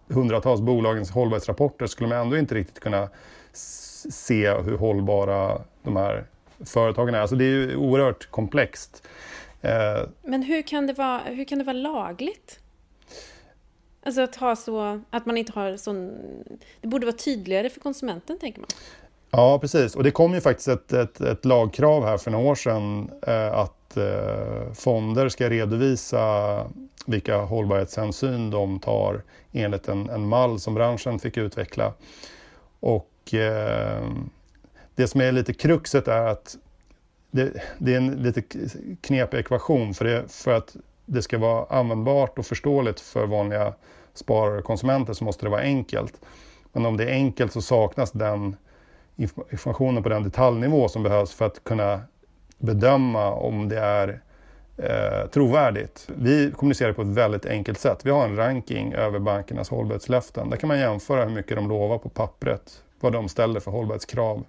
hundratals bolagens hållbarhetsrapporter skulle de ändå inte riktigt kunna se hur hållbara de här företagen är. Alltså det är ju oerhört komplext. Eh, Men hur kan det vara, hur kan det vara lagligt? Alltså att ha så, att man inte har sån... Det borde vara tydligare för konsumenten, tänker man. Ja, precis. Och det kom ju faktiskt ett, ett, ett lagkrav här för några år sedan eh, att eh, fonder ska redovisa vilka hållbarhetshänsyn de tar enligt en, en mall som branschen fick utveckla. Och eh, det som är lite kruxet är att det, det är en lite knepig ekvation för, det, för att det ska vara användbart och förståeligt för vanliga sparare och konsumenter så måste det vara enkelt. Men om det är enkelt så saknas den informationen på den detaljnivå som behövs för att kunna bedöma om det är eh, trovärdigt. Vi kommunicerar på ett väldigt enkelt sätt. Vi har en ranking över bankernas hållbarhetslöften. Där kan man jämföra hur mycket de lovar på pappret, vad de ställer för hållbarhetskrav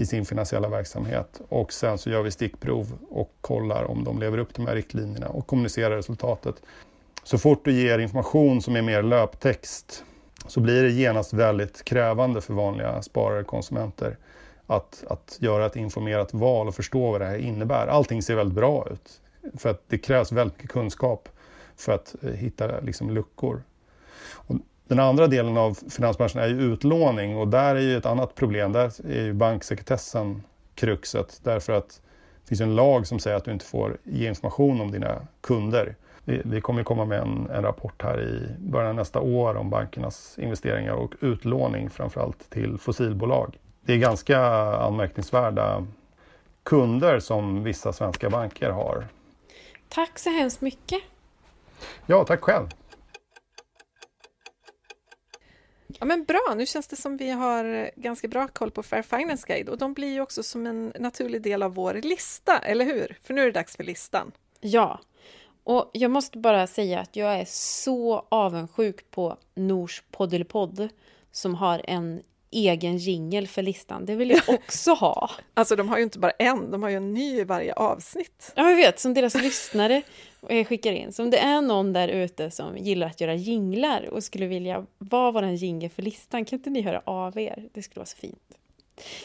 i sin finansiella verksamhet. Och sen så gör vi stickprov och kollar om de lever upp till de här riktlinjerna och kommunicerar resultatet. Så fort du ger information som är mer löptext så blir det genast väldigt krävande för vanliga sparare och konsumenter att, att göra ett informerat val och förstå vad det här innebär. Allting ser väldigt bra ut. För att det krävs väldigt mycket kunskap för att eh, hitta liksom, luckor. Den andra delen av finansbranschen är ju utlåning och där är ju ett annat problem. Där är ju banksekretessen kruxet därför att det finns en lag som säger att du inte får ge information om dina kunder. Vi kommer komma med en, en, rapport här i början av nästa år om bankernas investeringar och utlåning framförallt till fossilbolag. Det är ganska anmärkningsvärda kunder som vissa svenska banker har. Tack så hemskt mycket. Ja, tack själv. Ja, men bra, nu känns det som vi har eh, ganska bra koll på Fair Finance Guide och de blir ju också som en naturlig del av vår lista, eller hur? För nu är det dags för listan. Ja, och jag måste bara säga att jag är så avundsjuk på Nors Poddelpodd som har en egen jingel för listan. Det vill jag (laughs) också ha. alltså de har ju inte bara en, de har ju en ny i varje avsnitt. Ja, jag vet, som deras lyssnare skickar in. Så om det är någon där ute som gillar att göra jinglar och skulle vilja vara vår jingel för listan, kan inte ni höra av er? Det skulle vara så fint.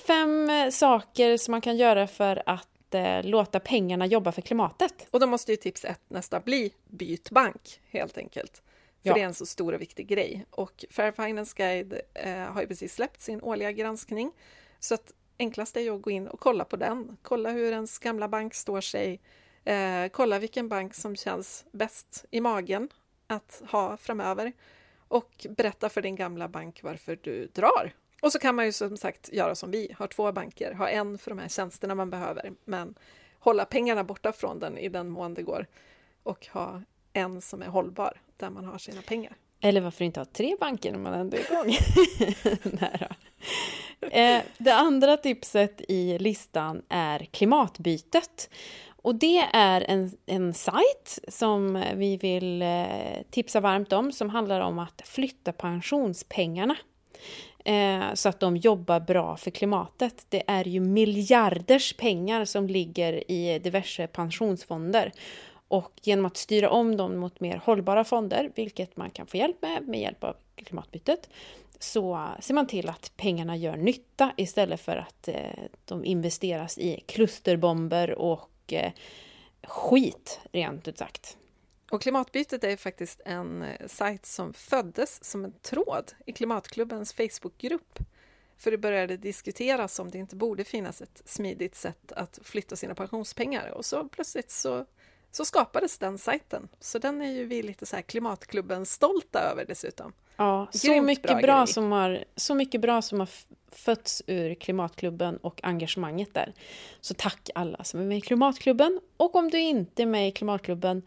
Fem eh, saker som man kan göra för att eh, låta pengarna jobba för klimatet. Och då måste ju tips ett nästa bli byt bank, helt enkelt. För ja. det är en så stor och viktig grej. Och Fair Finance Guide eh, har ju precis släppt sin årliga granskning. Så att enklast är ju att gå in och kolla på den. Kolla hur ens gamla bank står sig. Eh, kolla vilken bank som känns bäst i magen att ha framöver. Och berätta för din gamla bank varför du drar. Och så kan man ju som sagt göra som vi, ha två banker, ha en för de här tjänsterna man behöver, men hålla pengarna borta från den i den mån det går och ha en som är hållbar där man har sina pengar. Eller varför inte ha tre banker när man ändå är igång? (laughs) eh, det andra tipset i listan är klimatbytet. Och det är en, en sajt som vi vill eh, tipsa varmt om som handlar om att flytta pensionspengarna eh, så att de jobbar bra för klimatet. Det är ju miljarders pengar som ligger i diverse pensionsfonder och genom att styra om dem mot mer hållbara fonder, vilket man kan få hjälp med med hjälp av klimatbytet, så ser man till att pengarna gör nytta istället för att eh, de investeras i klusterbomber och eh, skit, rent ut sagt. Och Klimatbytet är faktiskt en eh, sajt som föddes som en tråd i Klimatklubbens Facebookgrupp. För det började diskuteras om det inte borde finnas ett smidigt sätt att flytta sina pensionspengar och så plötsligt så så skapades den sajten. Så den är ju vi lite så här klimatklubben stolta över dessutom. Ja, så mycket, bra, bra som har, så mycket bra som har fötts ur klimatklubben och engagemanget där. Så tack alla som är med i klimatklubben. Och om du inte är med i klimatklubben,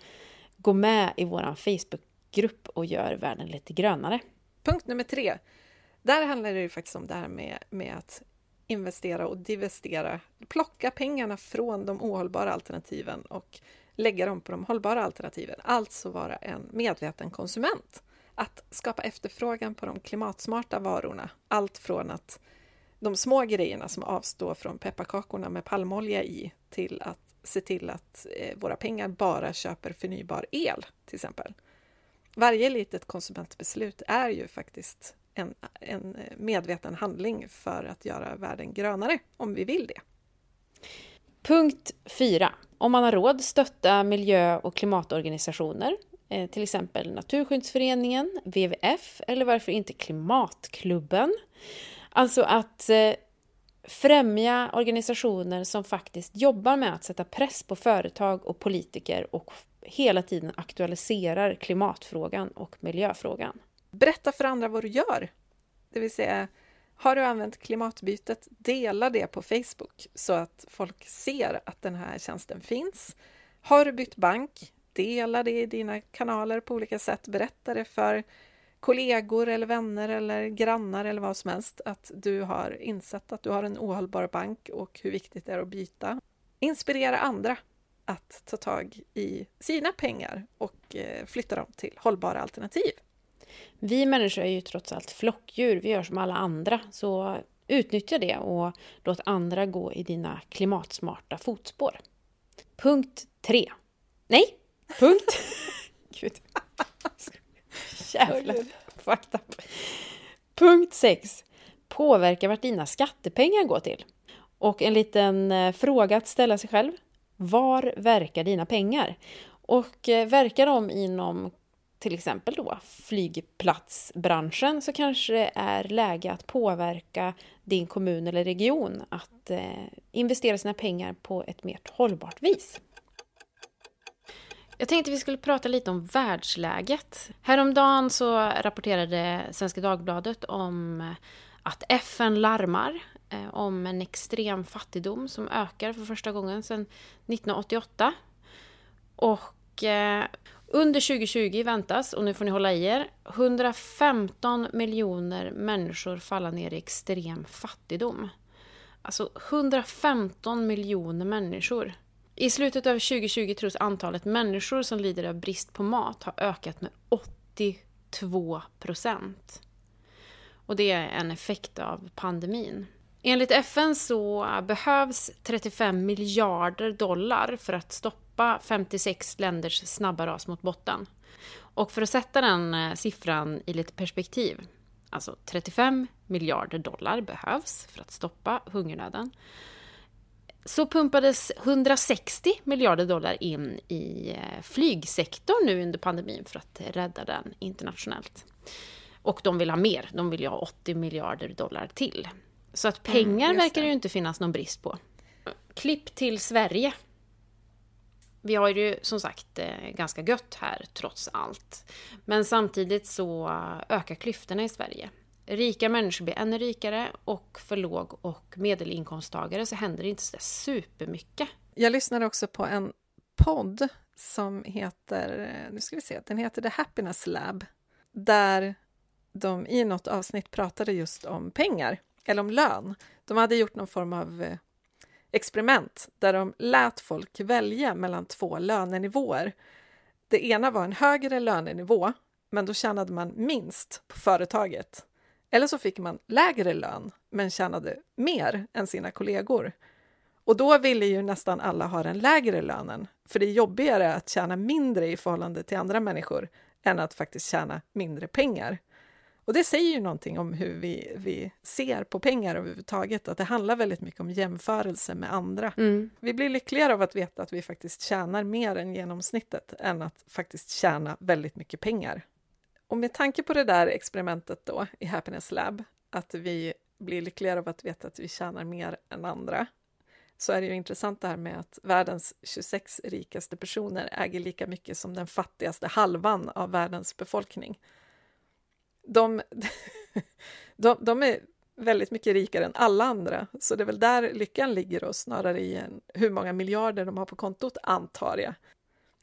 gå med i vår Facebookgrupp och gör världen lite grönare. Punkt nummer tre. Där handlar det ju faktiskt om det här med, med att investera och divestera. Plocka pengarna från de ohållbara alternativen och lägga dem på de hållbara alternativen, alltså vara en medveten konsument. Att skapa efterfrågan på de klimatsmarta varorna, allt från att de små grejerna som avstår från pepparkakorna med palmolja i till att se till att eh, våra pengar bara köper förnybar el, till exempel. Varje litet konsumentbeslut är ju faktiskt en, en eh, medveten handling för att göra världen grönare, om vi vill det. Punkt 4. Om man har råd, stötta miljö och klimatorganisationer, eh, till exempel Naturskyddsföreningen, WWF eller varför inte Klimatklubben. Alltså att eh, främja organisationer som faktiskt jobbar med att sätta press på företag och politiker och hela tiden aktualiserar klimatfrågan och miljöfrågan. Berätta för andra vad du gör. Det vill säga, har du använt klimatbytet, dela det på Facebook så att folk ser att den här tjänsten finns. Har du bytt bank, dela det i dina kanaler på olika sätt. Berätta det för kollegor eller vänner eller grannar eller vad som helst att du har insett att du har en ohållbar bank och hur viktigt det är att byta. Inspirera andra att ta tag i sina pengar och eh, flytta dem till hållbara alternativ. Vi människor är ju trots allt flockdjur, vi gör som alla andra. Så Utnyttja det och låt andra gå i dina klimatsmarta fotspår. Punkt 3. Nej, punkt... (laughs) Gud. Jävlar, fucked up. Punkt 6. Påverka vart dina skattepengar går till. Och en liten eh, fråga att ställa sig själv. Var verkar dina pengar? Och eh, verkar de inom till exempel då flygplatsbranschen så kanske det är läge att påverka din kommun eller region att eh, investera sina pengar på ett mer hållbart vis. Jag tänkte vi skulle prata lite om världsläget. Häromdagen så rapporterade Svenska Dagbladet om att FN larmar eh, om en extrem fattigdom som ökar för första gången sedan 1988. Och eh, under 2020 väntas, och nu får ni hålla i er, 115 miljoner människor falla ner i extrem fattigdom. Alltså 115 miljoner människor. I slutet av 2020 tros antalet människor som lider av brist på mat ha ökat med 82 procent. Och det är en effekt av pandemin. Enligt FN så behövs 35 miljarder dollar för att stoppa 56 länders snabba ras mot botten. Och för att sätta den eh, siffran i lite perspektiv, alltså 35 miljarder dollar behövs för att stoppa hungernöden, så pumpades 160 miljarder dollar in i eh, flygsektorn nu under pandemin för att rädda den internationellt. Och de vill ha mer, de vill ha 80 miljarder dollar till. Så att pengar mm, verkar det ju inte finnas någon brist på. Klipp till Sverige. Vi har ju som sagt eh, ganska gött här trots allt. Men samtidigt så ökar klyftorna i Sverige. Rika människor blir ännu rikare och för låg och medelinkomsttagare så händer det inte så supermycket. Jag lyssnade också på en podd som heter, eh, nu ska vi se, den heter The Happiness Lab, där de i något avsnitt pratade just om pengar, eller om lön. De hade gjort någon form av eh, experiment där de lät folk välja mellan två lönenivåer. Det ena var en högre lönenivå, men då tjänade man minst på företaget. Eller så fick man lägre lön, men tjänade mer än sina kollegor. Och då ville ju nästan alla ha den lägre lönen, för det är jobbigare att tjäna mindre i förhållande till andra människor än att faktiskt tjäna mindre pengar. Och det säger ju någonting om hur vi, vi ser på pengar överhuvudtaget, att det handlar väldigt mycket om jämförelse med andra. Mm. Vi blir lyckligare av att veta att vi faktiskt tjänar mer än genomsnittet, än att faktiskt tjäna väldigt mycket pengar. Och med tanke på det där experimentet då i Happiness Lab, att vi blir lyckligare av att veta att vi tjänar mer än andra, så är det ju intressant det här med att världens 26 rikaste personer äger lika mycket som den fattigaste halvan av världens befolkning. De, (laughs) de, de är väldigt mycket rikare än alla andra, så det är väl där lyckan ligger och snarare i en, hur många miljarder de har på kontot, antar jag.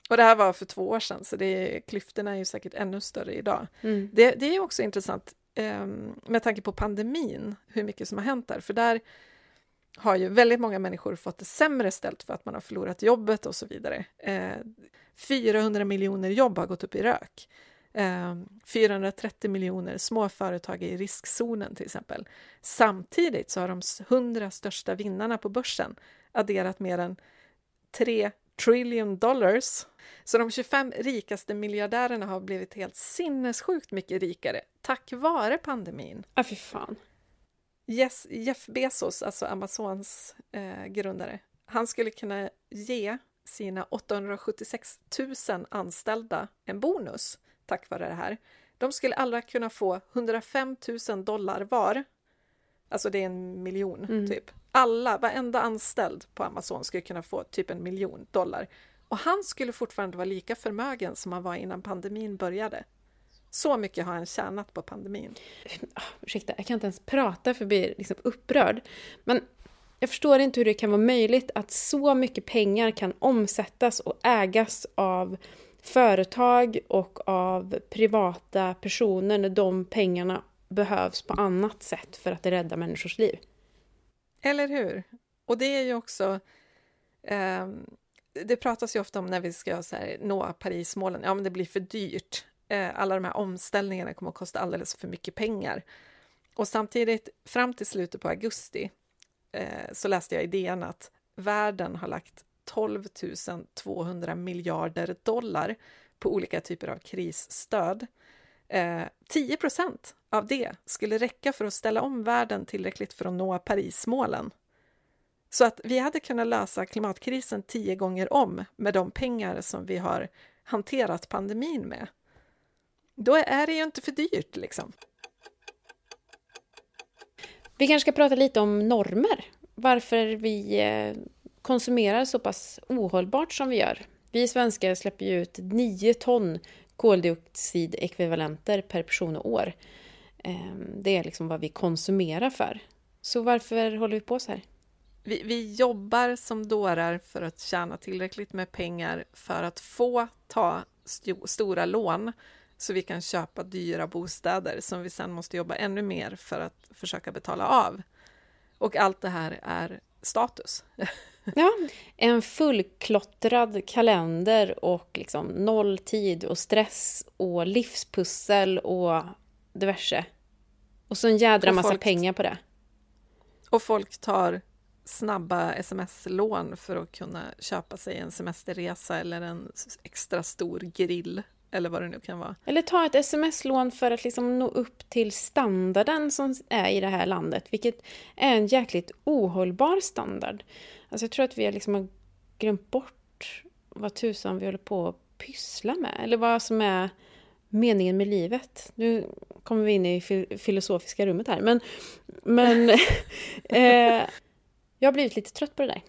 Och det här var för två år sedan, så det klyftorna är ju säkert ännu större idag. Mm. Det, det, är också intressant eh, med tanke på pandemin, hur mycket som har hänt där, för där har ju väldigt många människor fått det sämre ställt för att man har förlorat jobbet och så vidare. Eh, 400 miljoner jobb har gått upp i rök. Eh, 430 miljoner små företag i riskzonen till exempel. Samtidigt så har de 100 största vinnarna på börsen adderat mer än 3 trillion dollars. Så de 25 rikaste miljardärerna har blivit helt sinnessjukt mycket rikare tack vare pandemin. Ja, fy fan. Yes, Jeff Bezos, alltså Amazons eh, grundare, han skulle kunna ge sina 876 000 anställda en bonus tack vare det här. De skulle alla kunna få 105 000 dollar var. Alltså det är en miljon, mm. typ alla, varenda anställd på Amazon skulle kunna få typ en miljon dollar. Och han skulle fortfarande vara lika förmögen som han var innan pandemin började. Så mycket har han tjänat på pandemin. Oh, ursäkta, jag kan inte ens prata för att bli liksom upprörd. Men jag förstår inte hur det kan vara möjligt att så mycket pengar kan omsättas och ägas av företag och av privata personer när de pengarna behövs på annat sätt för att rädda människors liv. Eller hur? Och det är ju också... Eh, det pratas ju ofta om när vi ska så här, nå Parismålen, ja men det blir för dyrt. Eh, alla de här omställningarna kommer att kosta alldeles för mycket pengar. Och samtidigt, fram till slutet på augusti, eh, så läste jag i DN att världen har lagt 12 200 miljarder dollar på olika typer av krisstöd. Eh, 10 procent av det skulle räcka för att ställa om världen tillräckligt för att nå Parismålen. Så att vi hade kunnat lösa klimatkrisen tio gånger om med de pengar som vi har hanterat pandemin med. Då är det ju inte för dyrt liksom. Vi kanske ska prata lite om normer. Varför vi eh, konsumerar så pass ohållbart som vi gör. Vi svenskar släpper ju ut 9 ton koldioxidekvivalenter per person och år. Ehm, det är liksom vad vi konsumerar för. Så varför håller vi på så här? Vi, vi jobbar som dårar för att tjäna tillräckligt med pengar för att få ta st stora lån så vi kan köpa dyra bostäder som vi sen måste jobba ännu mer för att försöka betala av. Och allt det här är status. (laughs) Ja, (laughs) en fullklottrad kalender och liksom noll tid och stress och livspussel och diverse. Och så en jädra massa folk, pengar på det. Och folk tar snabba sms-lån för att kunna köpa sig en semesterresa eller en extra stor grill eller vad det nu kan vara. Eller ta ett sms-lån för att liksom nå upp till standarden som är i det här landet, vilket är en jäkligt ohållbar standard. Alltså jag tror att vi liksom har glömt bort vad tusan vi håller på att pyssla med, eller vad som är meningen med livet. Nu kommer vi in i filosofiska rummet här, men, men (laughs) eh, jag har blivit lite trött på det där.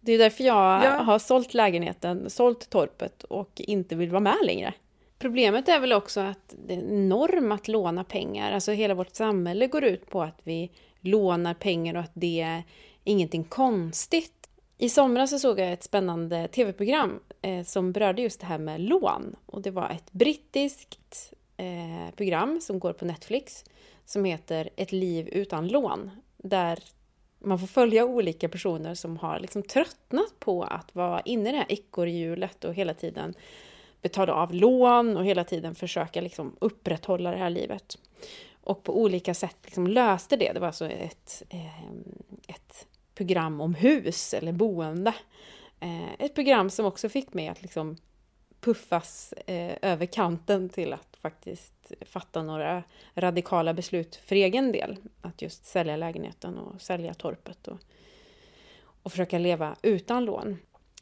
Det är därför jag ja. har sålt lägenheten, sålt torpet och inte vill vara med längre. Problemet är väl också att det är norm att låna pengar. Alltså hela vårt samhälle går ut på att vi lånar pengar och att det ingenting konstigt. I somras så såg jag ett spännande tv-program eh, som berörde just det här med lån. Och det var ett brittiskt eh, program som går på Netflix som heter Ett liv utan lån. Där man får följa olika personer som har liksom tröttnat på att vara inne i det här ekorrhjulet och hela tiden betala av lån och hela tiden försöka liksom upprätthålla det här livet. Och på olika sätt liksom löste det. Det var alltså ett, eh, ett program om hus eller boende. Eh, ett program som också fick mig att liksom puffas eh, över kanten till att faktiskt fatta några radikala beslut för egen del. Att just sälja lägenheten och sälja torpet och, och försöka leva utan lån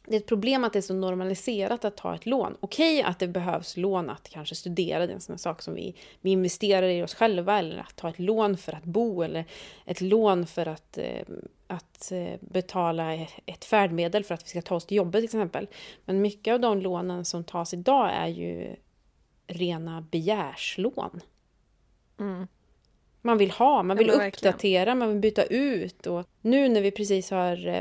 det är ett problem att det är så normaliserat att ta ett lån. Okej att det behövs lån att kanske studera, det är en sån sak som vi, vi investerar i oss själva, eller att ta ett lån för att bo, eller ett lån för att, eh, att eh, betala ett färdmedel för att vi ska ta oss till jobbet till exempel. Men mycket av de lånen som tas idag är ju rena begärslån. Mm. Man vill ha, man vill ja, uppdatera, man vill byta ut. Och nu när vi precis har eh,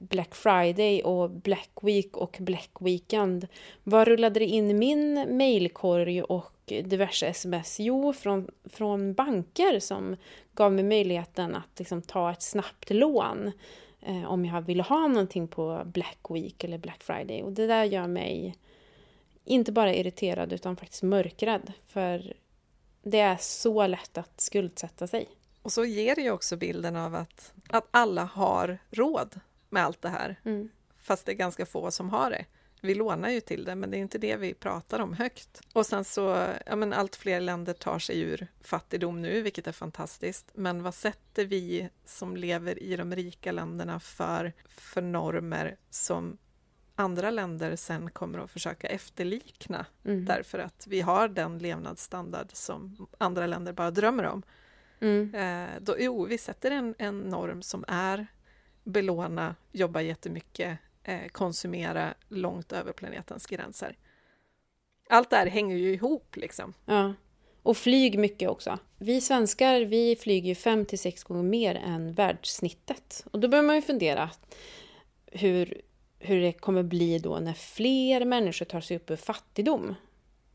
Black Friday och Black Week och Black Weekend. Vad rullade det in i min mailkorg och diverse sms? Jo, från, från banker som gav mig möjligheten att liksom ta ett snabbt lån eh, om jag ville ha någonting på Black Week eller Black Friday. Och det där gör mig inte bara irriterad utan faktiskt mörkrädd. För det är så lätt att skuldsätta sig. Och så ger det ju också bilden av att, att alla har råd med allt det här. Mm. Fast det är ganska få som har det. Vi lånar ju till det, men det är inte det vi pratar om högt. Och sen så, ja men allt fler länder tar sig ur fattigdom nu, vilket är fantastiskt. Men vad sätter vi som lever i de rika länderna för, för normer som andra länder sen kommer att försöka efterlikna mm. därför att vi har den levnadsstandard som andra länder bara drömmer om. Mm. Eh, då, jo, vi sätter en, en norm som är belåna, jobba jättemycket, eh, konsumera långt över planetens gränser. Allt det här hänger ju ihop liksom. Ja. Och flyg mycket också. Vi svenskar, vi flyger ju fem till sex gånger mer än världssnittet. Och då börjar man ju fundera hur, hur det kommer bli då när fler människor tar sig upp ur fattigdom.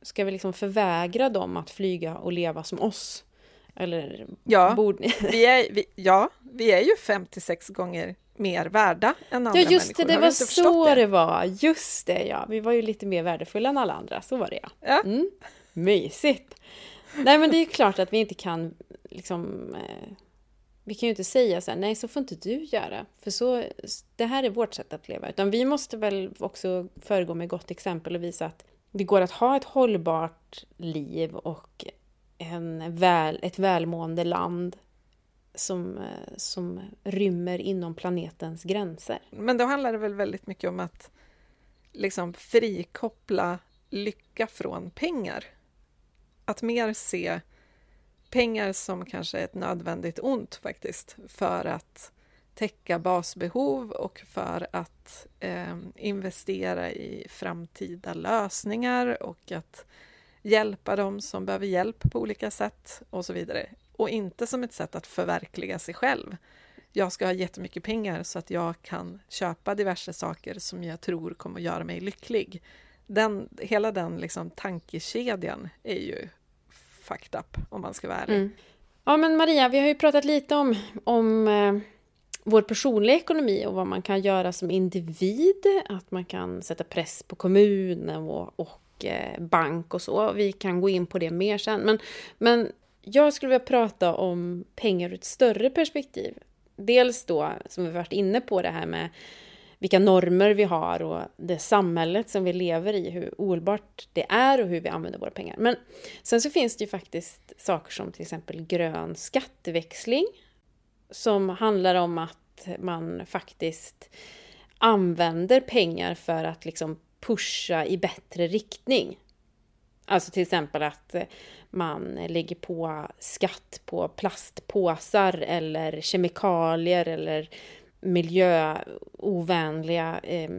Ska vi liksom förvägra dem att flyga och leva som oss? Eller ja, borde... vi är, vi, ja, vi är ju 56 gånger mer värda än andra Ja, just det, det var så det? det? var. Just det, ja. Vi var ju lite mer värdefulla än alla andra, så var det ja. ja. Mm. Mysigt! Nej, men det är klart att vi inte kan liksom eh, vi kan ju inte säga så här, nej så får inte du göra, för så, det här är vårt sätt att leva. Utan vi måste väl också föregå med gott exempel och visa att det går att ha ett hållbart liv och en väl, ett välmående land som, eh, som rymmer inom planetens gränser. Men då handlar det väl väldigt mycket om att liksom frikoppla lycka från pengar. Att mer se pengar som kanske ett nödvändigt ont faktiskt för att täcka basbehov och för att eh, investera i framtida lösningar och att hjälpa dem som behöver hjälp på olika sätt och så vidare. Och inte som ett sätt att förverkliga sig själv. Jag ska ha jättemycket pengar så att jag kan köpa diverse saker som jag tror kommer att göra mig lycklig. Den, hela den liksom tankekedjan är ju fucked up, om man ska vara ärlig. Mm. Ja, men Maria, vi har ju pratat lite om, om eh, vår personliga ekonomi och vad man kan göra som individ. Att man kan sätta press på kommunen och, och Eh, bank och så. Vi kan gå in på det mer sen. Men, men jag skulle vilja prata om pengar ur ett större perspektiv. Dels då, som vi varit inne på, det här med vilka normer vi har och det samhället som vi lever i, hur ohållbart det är och hur vi använder våra pengar. Men sen så finns det ju faktiskt saker som till exempel grön skatteväxling som handlar om att man faktiskt använder pengar för att liksom pusha i bättre riktning. Alltså till exempel att man lägger på skatt på plastpåsar eller kemikalier eller miljöovänliga eh,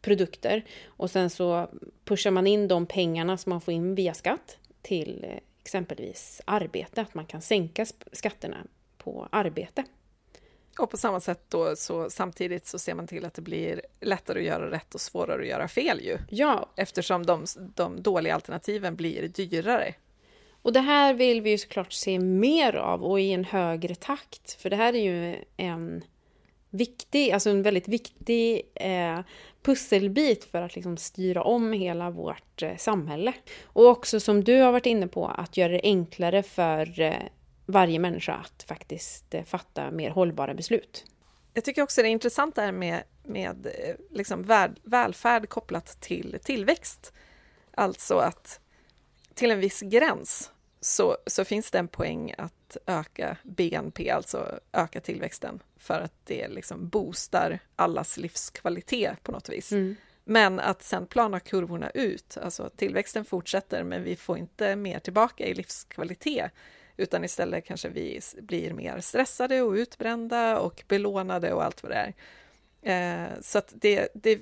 produkter. Och sen så pushar man in de pengarna som man får in via skatt till eh, exempelvis arbete, att man kan sänka skatterna på arbete. Och på samma sätt då, så samtidigt så ser man till att det blir lättare att göra rätt och svårare att göra fel ju. Ja. Eftersom de, de dåliga alternativen blir dyrare. Och det här vill vi ju såklart se mer av och i en högre takt. För det här är ju en viktig, alltså en väldigt viktig eh, pusselbit för att liksom styra om hela vårt eh, samhälle. Och också som du har varit inne på, att göra det enklare för eh, varje människa att faktiskt eh, fatta mer hållbara beslut. Jag tycker också det är intressant det här med, med eh, liksom väl, välfärd kopplat till tillväxt. Alltså att till en viss gräns så, så finns det en poäng att öka BNP, alltså öka tillväxten, för att det liksom boostar allas livskvalitet på något vis. Mm. Men att sen plana kurvorna ut, alltså tillväxten fortsätter men vi får inte mer tillbaka i livskvalitet, utan istället kanske vi blir mer stressade och utbrända och belånade och allt vad det är. Eh, så att det, det,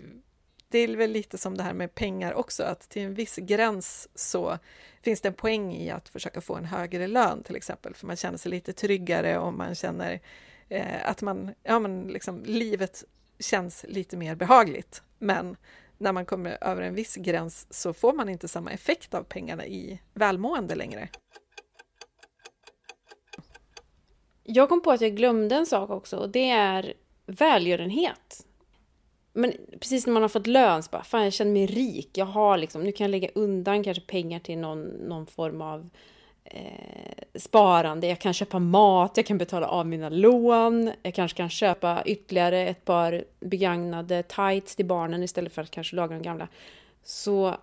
det är väl lite som det här med pengar också, att till en viss gräns så finns det en poäng i att försöka få en högre lön till exempel, för man känner sig lite tryggare och man känner eh, att man, ja men liksom livet känns lite mer behagligt. Men när man kommer över en viss gräns så får man inte samma effekt av pengarna i välmående längre. Jag kom på att jag glömde en sak också och det är välgörenhet. Men precis när man har fått lön så bara, fan jag känner mig rik. Jag har liksom, nu kan jag lägga undan kanske pengar till någon, någon form av eh, sparande. Jag kan köpa mat, jag kan betala av mina lån. Jag kanske kan köpa ytterligare ett par begagnade tights till barnen istället för att kanske laga de gamla. Så...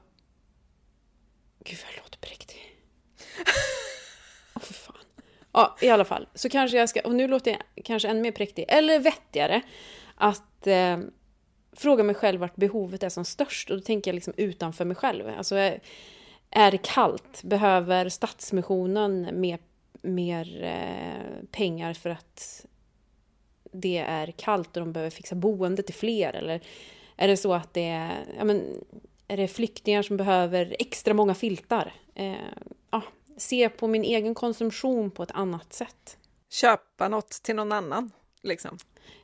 Gud vad jag låter präktig. Ja, i alla fall. Så kanske jag ska, och nu låter jag kanske ännu mer präktig, eller vettigare, att eh, fråga mig själv vart behovet är som störst och då tänker jag liksom utanför mig själv. Alltså, är det kallt? Behöver Stadsmissionen mer, mer eh, pengar för att det är kallt och de behöver fixa boende till fler? Eller är det så att det är, ja, men, är det flyktingar som behöver extra många filtar? Eh, se på min egen konsumtion på ett annat sätt. Köpa något till någon annan, liksom.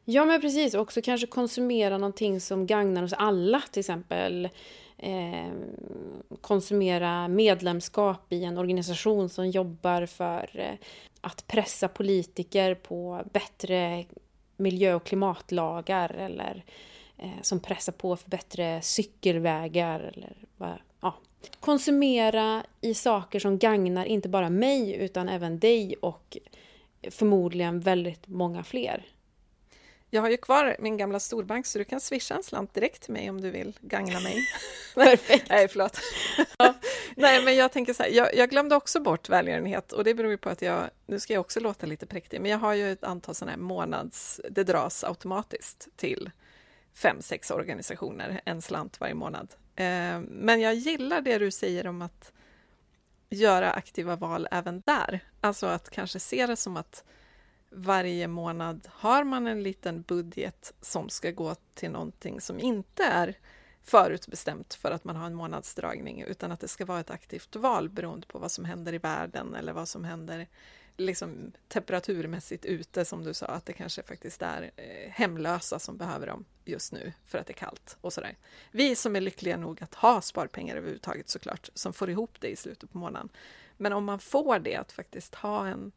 Ja, men precis. Och också kanske konsumera någonting som gagnar oss alla. Till exempel eh, konsumera medlemskap i en organisation som jobbar för eh, att pressa politiker på bättre miljö och klimatlagar eller eh, som pressar på för bättre cykelvägar eller ja, Konsumera i saker som gagnar inte bara mig utan även dig och förmodligen väldigt många fler. Jag har ju kvar min gamla storbank så du kan swisha en slant direkt till mig om du vill gagna mig. (laughs) Perfekt. Nej, förlåt. Ja. (laughs) Nej, men jag tänker så här, jag, jag, glömde också bort välgörenhet och det beror ju på att jag, nu ska jag också låta lite präktig, men jag har ju ett antal sådana här månads, det dras automatiskt till fem, sex organisationer, en slant varje månad. Eh, men jag gillar det du säger om att göra aktiva val även där. Alltså att kanske se det som att varje månad har man en liten budget som ska gå till någonting som inte är förutbestämt för att man har en månadsdragning, utan att det ska vara ett aktivt val beroende på vad som händer i världen eller vad som händer liksom temperaturmässigt ute, som du sa, att det kanske faktiskt är eh, hemlösa som behöver dem just nu för att det är kallt och sådär. Vi som är lyckliga nog att ha sparpengar överhuvudtaget såklart, som får ihop det i slutet på månaden. Men om man får det, att faktiskt ha en,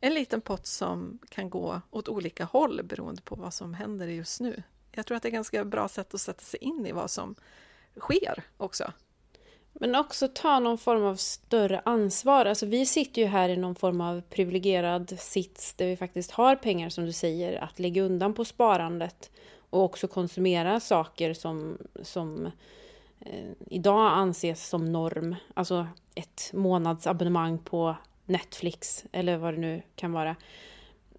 en liten pott som kan gå åt olika håll beroende på vad som händer just nu. Jag tror att det är ett ganska bra sätt att sätta sig in i vad som sker också. Men också ta någon form av större ansvar. Alltså vi sitter ju här i någon form av privilegierad sits där vi faktiskt har pengar som du säger att lägga undan på sparandet och också konsumera saker som, som eh, idag anses som norm. Alltså ett månadsabonnemang på Netflix eller vad det nu kan vara.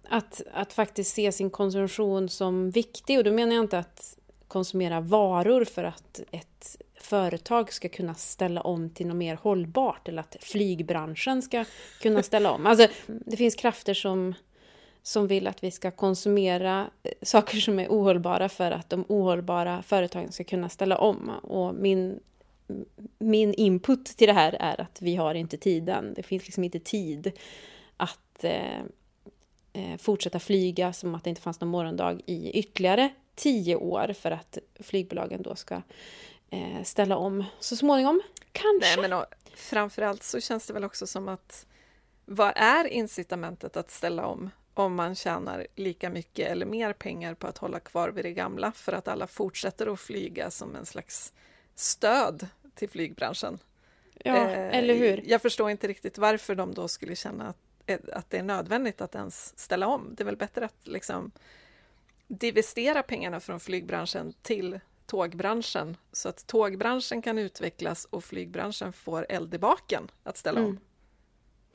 Att, att faktiskt se sin konsumtion som viktig och då menar jag inte att konsumera varor för att ett företag ska kunna ställa om till något mer hållbart eller att flygbranschen ska kunna ställa om. Alltså, det finns krafter som, som vill att vi ska konsumera eh, saker som är ohållbara för att de ohållbara företagen ska kunna ställa om. Och min, min input till det här är att vi har inte tiden. Det finns liksom inte tid att eh, eh fortsätta flyga som att det inte fanns någon morgondag i ytterligare tio år för att flygbolagen då ska eh, ställa om så småningom. Kanske. Nej, men och, framförallt så känns det väl också som att vad är incitamentet att ställa om om man tjänar lika mycket eller mer pengar på att hålla kvar vid det gamla för att alla fortsätter att flyga som en slags stöd till flygbranschen? Ja, eh, eller hur? Jag förstår inte riktigt varför de då skulle känna att, att det är nödvändigt att ens ställa om. Det är väl bättre att liksom divestera pengarna från flygbranschen till tågbranschen så att tågbranschen kan utvecklas och flygbranschen får eld i baken att ställa mm. om.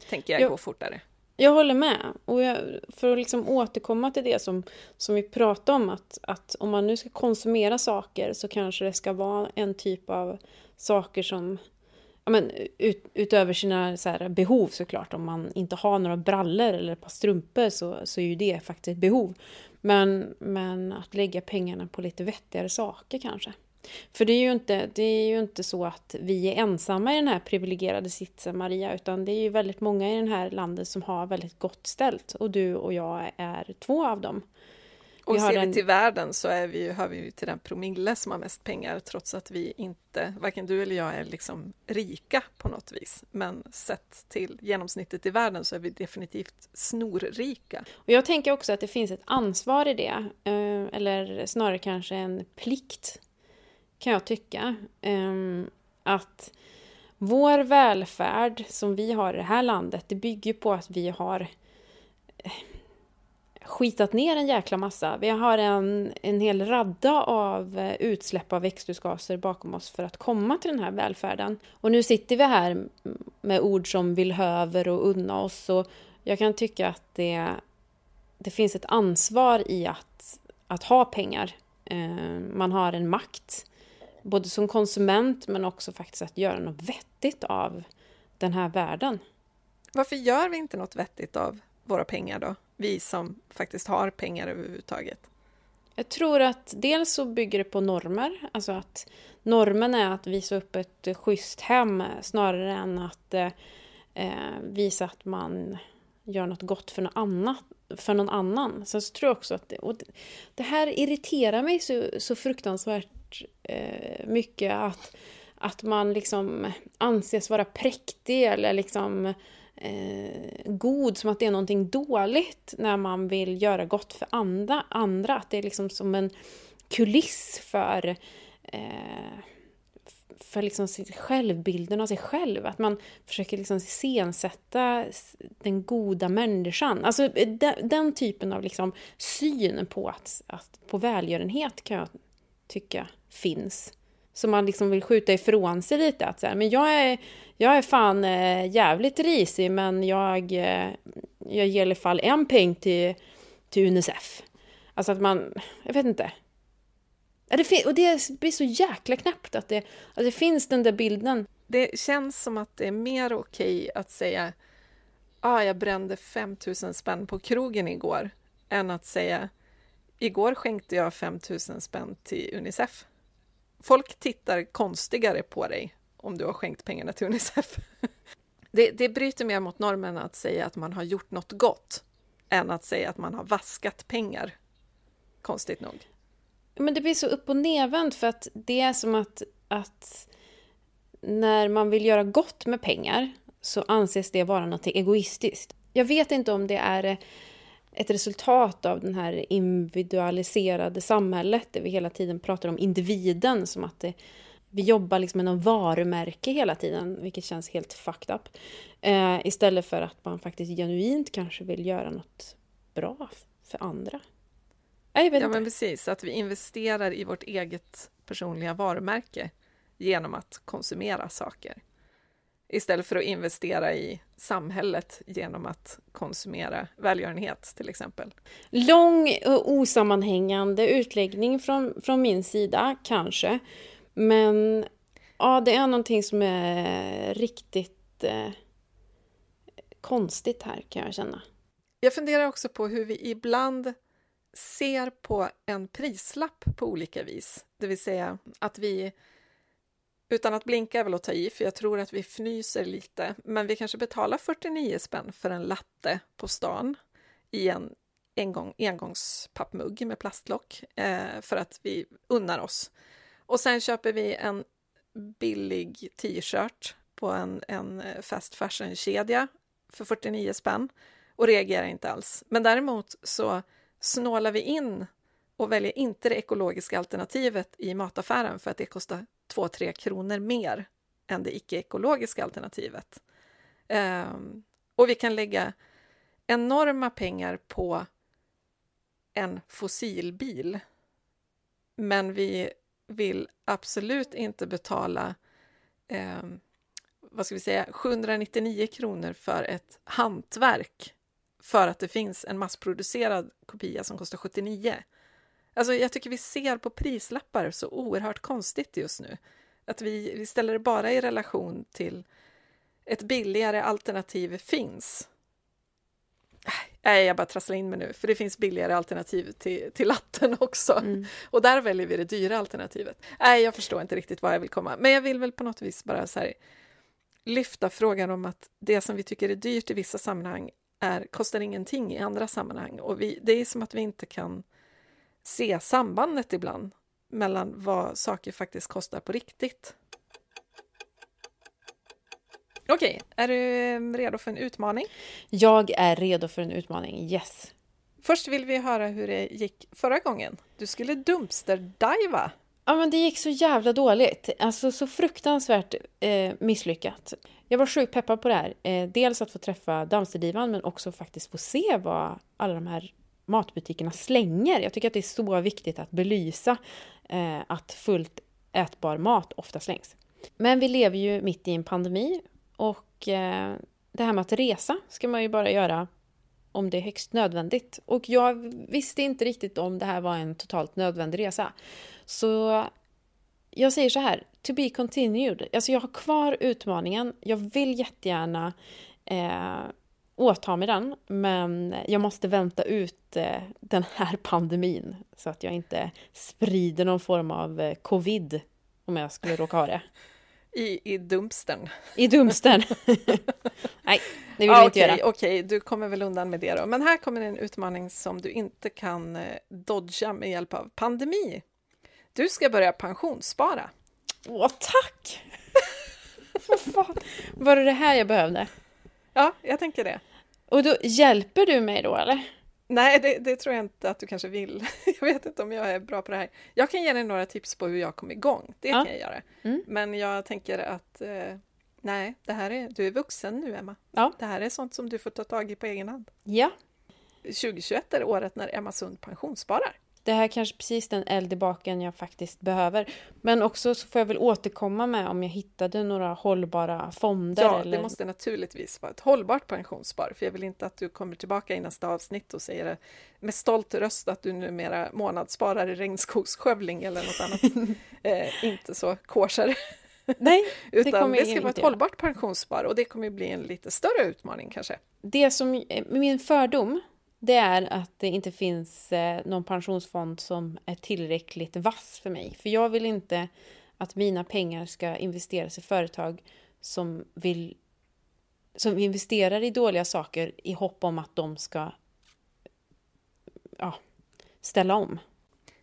Tänker jag, jag går fortare. Jag håller med. Och jag, för att liksom återkomma till det som, som vi pratade om, att, att om man nu ska konsumera saker så kanske det ska vara en typ av saker som ja, men, ut, utöver sina så här, behov såklart, om man inte har några brallor eller ett par strumpor så, så är ju det faktiskt ett behov. Men, men att lägga pengarna på lite vettigare saker kanske. För det är, ju inte, det är ju inte så att vi är ensamma i den här privilegierade sitsen, Maria, utan det är ju väldigt många i det här landet som har väldigt gott ställt. Och du och jag är två av dem. Och ser vi till världen så är vi, hör vi ju till den promille som har mest pengar trots att vi inte, varken du eller jag är liksom rika på något vis. Men sett till genomsnittet i världen så är vi definitivt snorrika. Och jag tänker också att det finns ett ansvar i det, eh, eller snarare kanske en plikt, kan jag tycka. Ehm, att vår välfärd som vi har i det här landet, det bygger på att vi har skitat ner en jäkla massa. Vi har en, en hel radda av eh, utsläpp av växthusgaser bakom oss för att komma till den här välfärden. Och nu sitter vi här med ord som vill höver och unna oss och jag kan tycka att det, det finns ett ansvar i att, att ha pengar. Eh, man har en makt, både som konsument men också faktiskt att göra något vettigt av den här världen. Varför gör vi inte något vettigt av våra pengar då? Vi som faktiskt har pengar överhuvudtaget? Jag tror att dels så bygger det på normer, alltså att normen är att visa upp ett schysst hem snarare än att eh, visa att man gör något gott för någon annan. För någon annan. Sen så tror jag också att det, och det här irriterar mig så, så fruktansvärt eh, mycket att, att man liksom anses vara präktig eller liksom eh, god, som att det är någonting dåligt när man vill göra gott för andra. andra. Att det är liksom som en kuliss för, eh, för liksom självbilden av sig själv. Att man försöker liksom iscensätta den goda människan. Alltså eh, den, den typen av liksom syn på, att, att, på välgörenhet kan jag tycka finns. Som man liksom vill skjuta ifrån sig lite. Att så här, men jag är, jag är fan eh, jävligt risig men jag, eh, jag ger i alla fall en peng till, till Unicef. Alltså att man, jag vet inte. Och det blir så jäkla knäppt att det, att det finns den där bilden. Det känns som att det är mer okej att säga ah, jag brände 5000 spänn på krogen igår, än att säga igår skänkte jag 5000 spänn till Unicef. Folk tittar konstigare på dig om du har skänkt pengarna till Unicef. (laughs) Det, det bryter mer mot normen att säga att man har gjort något gott än att säga att man har vaskat pengar. Konstigt nog. Men det blir så upp och nedvänt för att det är som att, att när man vill göra gott med pengar så anses det vara något egoistiskt. Jag vet inte om det är ett resultat av det här individualiserade samhället där vi hela tiden pratar om individen som att det, vi jobbar liksom med någon varumärke hela tiden, vilket känns helt fucked up. Eh, istället för att man faktiskt genuint kanske vill göra något bra för andra. Jag vet ja, men precis. Att vi investerar i vårt eget personliga varumärke genom att konsumera saker. Istället för att investera i samhället genom att konsumera välgörenhet, till exempel. Lång och osammanhängande utläggning från, från min sida, kanske. Men ja, det är någonting som är riktigt eh, konstigt här, kan jag känna. Jag funderar också på hur vi ibland ser på en prislapp på olika vis. Det vill säga att vi, utan att blinka är väl att ta i, för jag tror att vi fnyser lite, men vi kanske betalar 49 spänn för en latte på stan i en engång, engångspappmugg med plastlock eh, för att vi unnar oss. Och sen köper vi en billig t-shirt på en, en eh, fast fashion-kedja för 49 spänn och reagerar inte alls. Men däremot så snålar vi in och väljer inte det ekologiska alternativet i mataffären för att det kostar 2-3 kronor mer än det icke-ekologiska alternativet. Um, och vi kan lägga enorma pengar på en fossilbil. Men vi vill absolut inte betala eh, vad ska vi säga, 799 kronor för ett hantverk för att det finns en massproducerad kopia som kostar 79. Alltså jag tycker vi ser på prislappar så oerhört konstigt just nu. Att vi, vi ställer det bara i relation till ett billigare alternativ finns. Nej, jag bara trasslar in mig nu, för det finns billigare alternativ till, till latten också. Mm. Och där väljer vi det dyra alternativet. Nej, jag förstår inte riktigt vad jag vill komma. Men jag vill väl på något vis bara så här, lyfta frågan om att det som vi tycker är dyrt i vissa sammanhang är, kostar ingenting i andra sammanhang. Och vi, det är som att vi inte kan se sambandet ibland mellan vad saker faktiskt kostar på riktigt. Okej, är du eh, redo för en utmaning? Jag är redo för en utmaning, yes. Först vill vi höra hur det gick förra gången. Du skulle dumpster-diva. Ja, men det gick så jävla dåligt. Alltså så fruktansvärt eh, misslyckat. Jag var sjukt peppad på det här. Eh, dels att få träffa Dumpsterdivan, men också faktiskt få se vad alla de här matbutikerna slänger. Jag tycker att det är så viktigt att belysa eh, att fullt ätbar mat ofta slängs. Men vi lever ju mitt i en pandemi och eh, det här med att resa ska man ju bara göra om det är högst nödvändigt. Och jag visste inte riktigt om det här var en totalt nödvändig resa. Så jag säger så här, to be continued. Alltså jag har kvar utmaningen. Jag vill jättegärna eh, åta mig den, men jag måste vänta ut eh, den här pandemin så att jag inte sprider någon form av eh, covid om jag skulle råka ha det. (laughs) I, i dumpstern. I dumpstern. (laughs) Nej, det vill ah, vi inte okay, göra. Okej, du kommer väl undan med det då. Men här kommer en utmaning som du inte kan eh, dodga med hjälp av pandemi. Du ska börja pensionsspara. Åh, tack! (laughs) fan. Var det det här jag behövde? Ja, jag tänker det. Och då hjälper du mig då, eller? Nej, det, det, tror jag inte att du kanske vill. (laughs) Jag vet inte om jag är bra på det här. Jag kan ge dig några tips på hur jag kom igång. Det ja. kan jag göra. Mm. Men jag tänker att eh, nej, det här är, du är vuxen nu, Emma. Ja. Det här är sånt som du får ta tag i på egen hand. Ja. 2021 är året när Emma Sund pensionssparar det här är kanske precis den eld i baken jag faktiskt behöver. Men också så får jag väl återkomma med om jag hittade några hållbara fonder. Ja, eller... det måste naturligtvis vara ett hållbart pensionsspar, för jag vill inte att du kommer tillbaka i nästa avsnitt och säger med stolt röst att du numera månadssparar i regnskogsskövling eller något annat. (laughs) eh, inte så kosher. Nej, det (laughs) Utan det ska vara ett hållbart pensionsspar och det kommer bli en lite större utmaning kanske. Det som, min fördom det är att det inte finns eh, någon pensionsfond som är tillräckligt vass för mig. För jag vill inte att mina pengar ska investeras i företag som vill som investerar i dåliga saker i hopp om att de ska ja, ställa om.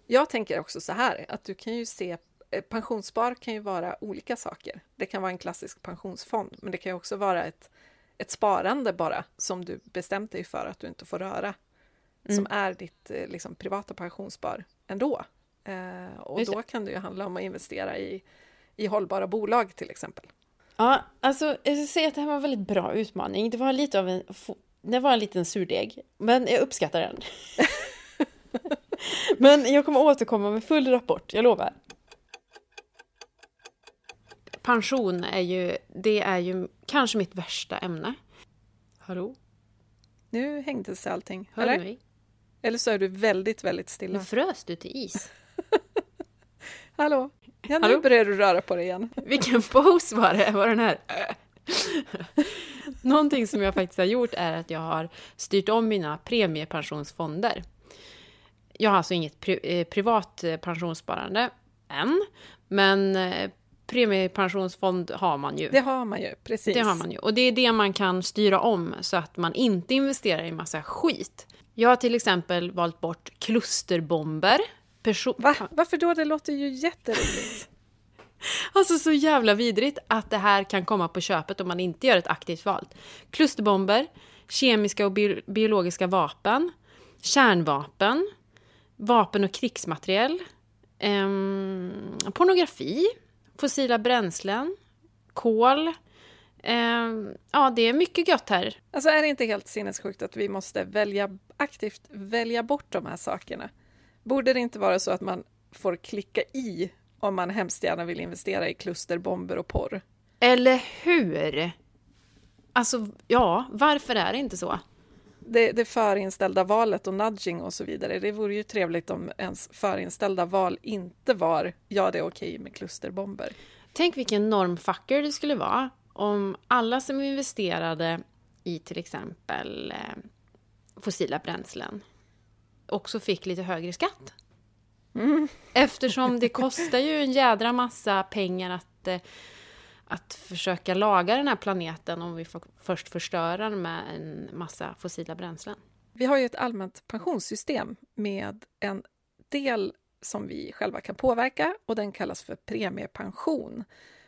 Jag tänker också så här att du kan ju se eh, pensionsspar kan ju vara olika saker. Det kan vara en klassisk pensionsfond, men det kan ju också vara ett ett sparande bara som du bestämt dig för att du inte får röra. Mm. Som är ditt eh, liksom, privata pensionsspar ändå. Eh, och då kan det ju handla om att investera i, i hållbara bolag till exempel. Ja, alltså jag ska säga att det här var en väldigt bra utmaning. Det var lite av en, det var en liten surdeg, men jag uppskattar den. (laughs) (laughs) men jag kommer återkomma med full rapport, jag lovar pension är ju, det är ju kanske mitt värsta ämne. Hallå? Nu hängde sig allting. Hör eller? du mig? Eller så är du väldigt, väldigt stilla. Nu frös du till is. (laughs) Hallå? Ja, nu Hallå? börjar du röra på dig igen. (laughs) Vilken pose var det? Var den här? (laughs) Någonting som jag faktiskt har gjort är att jag har styrt om mina premiepensionsfonder. Jag har alltså inget pri eh, privat pensionssparande än, men eh, premiepensionsfond har man ju. Det har man ju, precis. Det har man ju. Och det är det man kan styra om så att man inte investerar i massa skit. Jag har till exempel valt bort klusterbomber. Perso Va? Varför då? Det låter ju jätteroligt. (laughs) Alltså så jävla vidrigt att det här kan komma på köpet om man inte gör ett aktivt val. Klusterbomber, kemiska och bi biologiska vapen, kärnvapen, vapen och krigsmateriel, eh, pornografi, fossila bränslen, kol. Eh, ja, det är mycket gött här. Alltså är det inte helt sinnessjukt att vi måste välja, aktivt välja bort de här sakerna? Borde det inte vara så att man får klicka i om man hemskt gärna vill investera i klusterbomber och porr? Eller hur? Alltså, ja, varför är det inte så? Det, det förinställda valet och nudging och så vidare. Det vore ju trevligt om ens förinställda val inte var ja, det är okej med klusterbomber. Tänk vilken normfucker det skulle vara om alla som investerade i till exempel eh, fossila bränslen också fick lite högre skatt. Mm. Eftersom det kostar ju en jädra massa pengar att eh, att försöka laga den här planeten om vi får först förstör den med en massa fossila bränslen. Vi har ju ett allmänt pensionssystem med en del som vi själva kan påverka och den kallas för premiepension.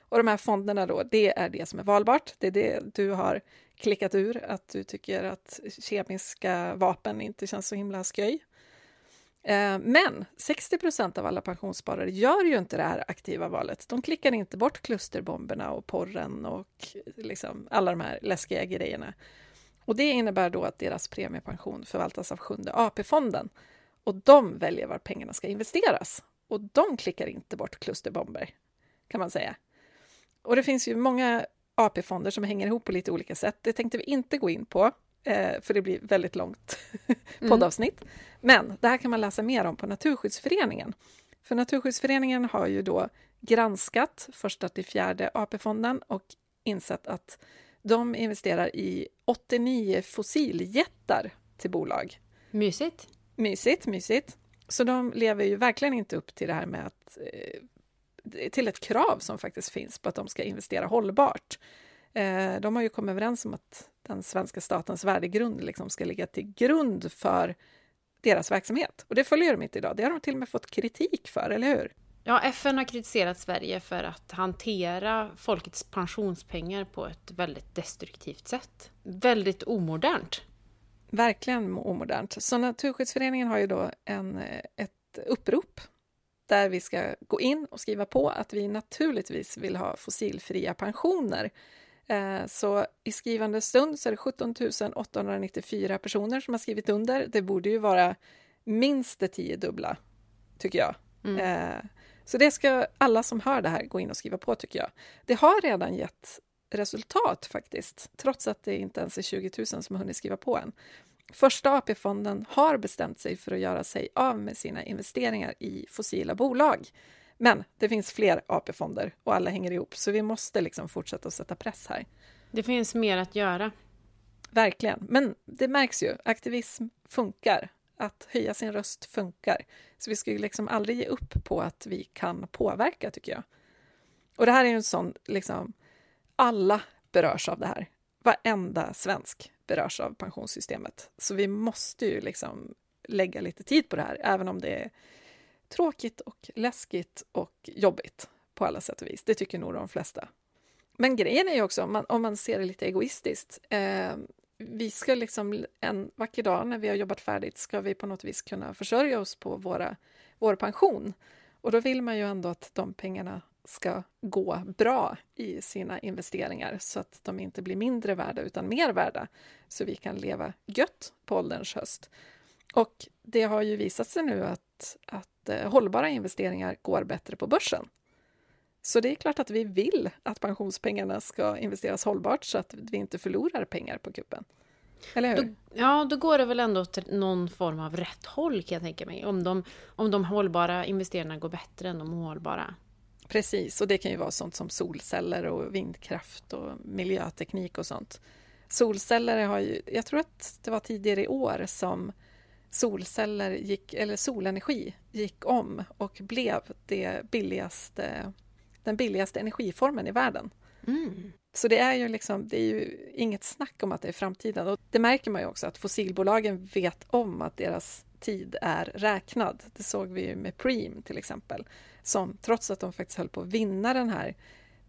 Och de här fonderna då, det är det som är valbart. Det är det du har klickat ur, att du tycker att kemiska vapen inte känns så himla sköj. Eh, men 60 procent av alla pensionssparare gör ju inte det här aktiva valet. De klickar inte bort klusterbomberna och porren och liksom alla de här läskiga grejerna. Och det innebär då att deras premiepension förvaltas av Sjunde AP-fonden och de väljer var pengarna ska investeras. Och de klickar inte bort klusterbomber, kan man säga. Och det finns ju många AP-fonder som hänger ihop på lite olika sätt. Det tänkte vi inte gå in på, för det blir väldigt långt (laughs) mm. poddavsnitt. Mm. Men det här kan man läsa mer om på Naturskyddsföreningen. För Naturskyddsföreningen har ju då granskat första till fjärde AP-fonden och insett att de investerar i 89 fossiljättar till bolag. Mysigt. Mysigt, mysigt. Så de lever ju verkligen inte upp till det här med att eh, till ett krav som faktiskt finns på att de ska investera hållbart. Eh, de har ju kommit överens om att den svenska statens värdegrund liksom ska ligga till grund för deras verksamhet. Och det följer de inte idag. Det har de till och med fått kritik för, eller hur? Ja, FN har kritiserat Sverige för att hantera folkets pensionspengar på ett väldigt destruktivt sätt. Väldigt omodernt. Verkligen omodernt. Så Naturskyddsföreningen har ju då en, ett upprop där vi ska gå in och skriva på att vi naturligtvis vill ha fossilfria pensioner. Eh, så i skrivande stund så är det 17 894 personer som har skrivit under. Det borde ju vara minst det tiodubbla, tycker jag. Mm. Eh, så det ska alla som hör det här gå in och skriva på, tycker jag. Det har redan gett resultat faktiskt, trots att det inte ens är 20 000 som har hunnit skriva på än. Första AP-fonden har bestämt sig för att göra sig av med sina investeringar i fossila bolag. Men det finns fler AP-fonder och alla hänger ihop, så vi måste liksom fortsätta att sätta press här. Det finns mer att göra. Verkligen, men det märks ju. Aktivism funkar. Att höja sin röst funkar. Så vi ska ju liksom aldrig ge upp på att vi kan påverka, tycker jag. Och det här är ju en sån, liksom, alla berörs av det här. Varenda svensk berörs av pensionssystemet. Så vi måste ju liksom lägga lite tid på det här, även om det är tråkigt och läskigt och jobbigt på alla sätt och vis. Det tycker nog de flesta. Men grejen är ju också, om man, om man ser det lite egoistiskt, eh, vi ska liksom en vacker dag när vi har jobbat färdigt ska vi på något vis kunna försörja oss på våra, vår pension. Och då vill man ju ändå att de pengarna ska gå bra i sina investeringar så att de inte blir mindre värda utan mer värda så vi kan leva gött på ålderns höst. Och det har ju visat sig nu att, att eh, hållbara investeringar går bättre på börsen. Så det är klart att vi vill att pensionspengarna ska investeras hållbart så att vi inte förlorar pengar på kuppen. Eller hur? Då, ja, då går det väl ändå till någon form av rätt håll kan jag tänka mig. Om de, om de hållbara investeringarna går bättre än de ohållbara. Precis, och det kan ju vara sånt som solceller och vindkraft och miljöteknik och sånt. Solceller har ju, jag tror att det var tidigare i år som solceller gick, eller solenergi gick om och blev det billigaste, den billigaste energiformen i världen. Mm. Så det är ju liksom, det är ju inget snack om att det är framtiden. Och det märker man ju också att fossilbolagen vet om att deras tid är räknad. Det såg vi ju med Preem till exempel, som trots att de faktiskt höll på att vinna den här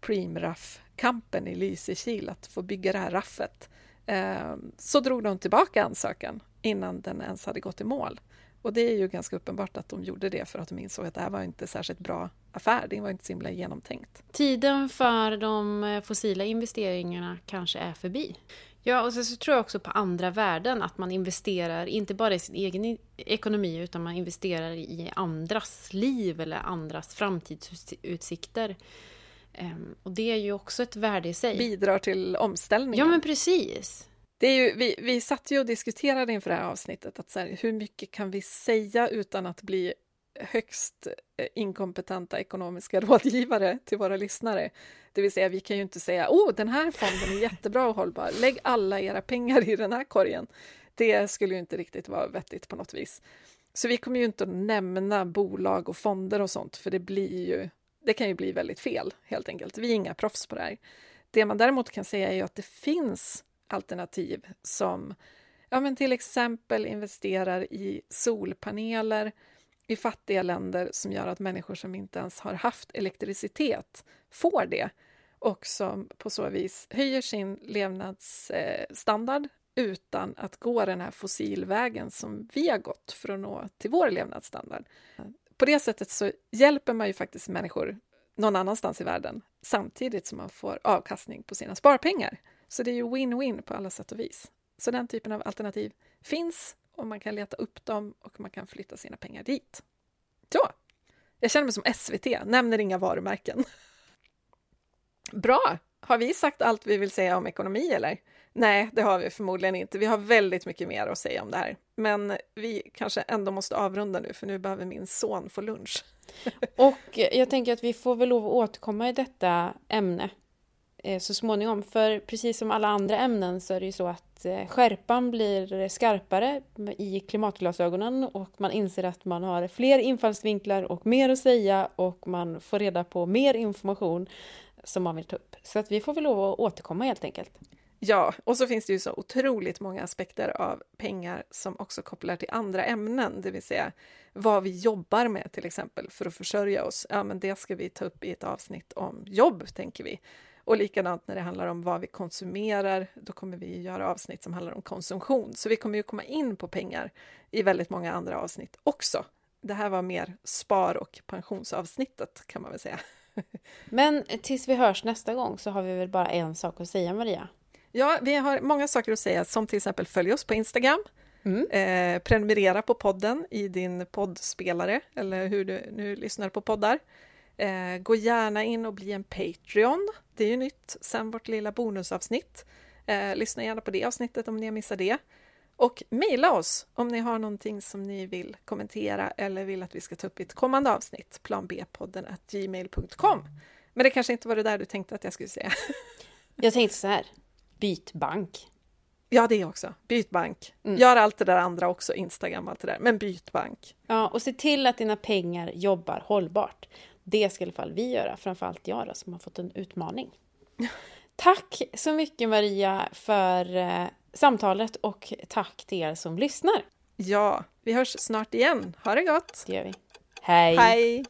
Preem-raff-kampen i Lysekil, att få bygga det här raffet, eh, så drog de tillbaka ansökan innan den ens hade gått i mål. Och det är ju ganska uppenbart att de gjorde det för att de insåg att det här var inte särskilt bra affär. Det var inte så himla genomtänkt. Tiden för de eh, fossila investeringarna kanske är förbi. Ja, och så tror jag också på andra värden, att man investerar inte bara i sin egen ekonomi utan man investerar i andras liv eller andras framtidsutsikter. Ehm, och det är ju också ett värde i sig. Bidrar till omställningen. Ja, men precis. Det är ju, vi, vi satt ju och diskuterade inför det här avsnittet att så här, hur mycket kan vi säga utan att bli högst eh, inkompetenta ekonomiska (laughs) rådgivare till våra lyssnare. Det vill säga, vi kan ju inte säga oh, den här fonden är jättebra och hållbar, lägg alla era pengar i den här korgen. Det skulle ju inte riktigt vara vettigt på något vis. Så vi kommer ju inte att nämna bolag och fonder och sånt, för det blir ju, det kan ju bli väldigt fel helt enkelt. Vi är inga proffs på det här. Det man däremot kan säga är ju att det finns alternativ som ja, men till exempel investerar i solpaneler i fattiga länder som gör att människor som inte ens har haft elektricitet får det och som på så vis höjer sin levnadsstandard utan att gå den här fossilvägen som vi har gått för att nå till vår levnadsstandard. På det sättet så hjälper man ju faktiskt människor någon annanstans i världen samtidigt som man får avkastning på sina sparpengar. Så det är ju win-win på alla sätt och vis. Så den typen av alternativ finns och man kan leta upp dem och man kan flytta sina pengar dit. Så! Jag känner mig som SVT, nämner inga varumärken. (laughs) Bra! Har vi sagt allt vi vill säga om ekonomi eller? Nej, det har vi förmodligen inte. Vi har väldigt mycket mer att säga om det här. Men vi kanske ändå måste avrunda nu, för nu behöver min son få lunch. (laughs) Och jag tänker att vi får väl lov att återkomma i detta ämne Eh, så småningom. För precis som alla andra ämnen så är det ju så att eh, skärpan blir skarpare i klimatglasögonen och man inser att man har fler infallsvinklar och mer att säga och man får reda på mer information som man vill ta upp. Så att vi får väl lov att återkomma helt enkelt. Ja, och så finns det ju så otroligt många aspekter av pengar som också kopplar till andra ämnen, det vill säga vad vi jobbar med till exempel för att försörja oss. Ja, men det ska vi ta upp i ett avsnitt om jobb, tänker vi. Och likadant när det handlar om vad vi konsumerar, då kommer vi göra avsnitt som handlar om konsumtion. Så vi kommer ju komma in på pengar i väldigt många andra avsnitt också. Det här var mer spar och pensionsavsnittet kan man väl säga. (laughs) Men tills vi hörs nästa gång så har vi väl bara en sak att säga Maria? Ja, vi har många saker att säga, som till exempel följ oss på Instagram, mm. eh, prenumerera på podden i din poddspelare, eller hur du nu lyssnar på poddar. Eh, gå gärna in och bli en Patreon. Det är ju nytt sen vårt lilla bonusavsnitt. Eh, lyssna gärna på det avsnittet om ni har missat det. Och mejla oss om ni har någonting som ni vill kommentera eller vill att vi ska ta upp i ett kommande avsnitt. planbpodden gmail.com. Men det kanske inte var det där du tänkte att jag skulle säga. (laughs) Jag tänkte så här, byt bank. Ja, det också. Byt bank. Mm. Gör allt det där andra också, Instagram och allt det där, men byt bank. Ja, och se till att dina pengar jobbar hållbart. Det ska i alla fall vi göra, framförallt jag då, som har fått en utmaning. Tack så mycket Maria för eh, samtalet och tack till er som lyssnar. Ja, vi hörs snart igen. Ha det gott! Det gör vi. Hej! Hej!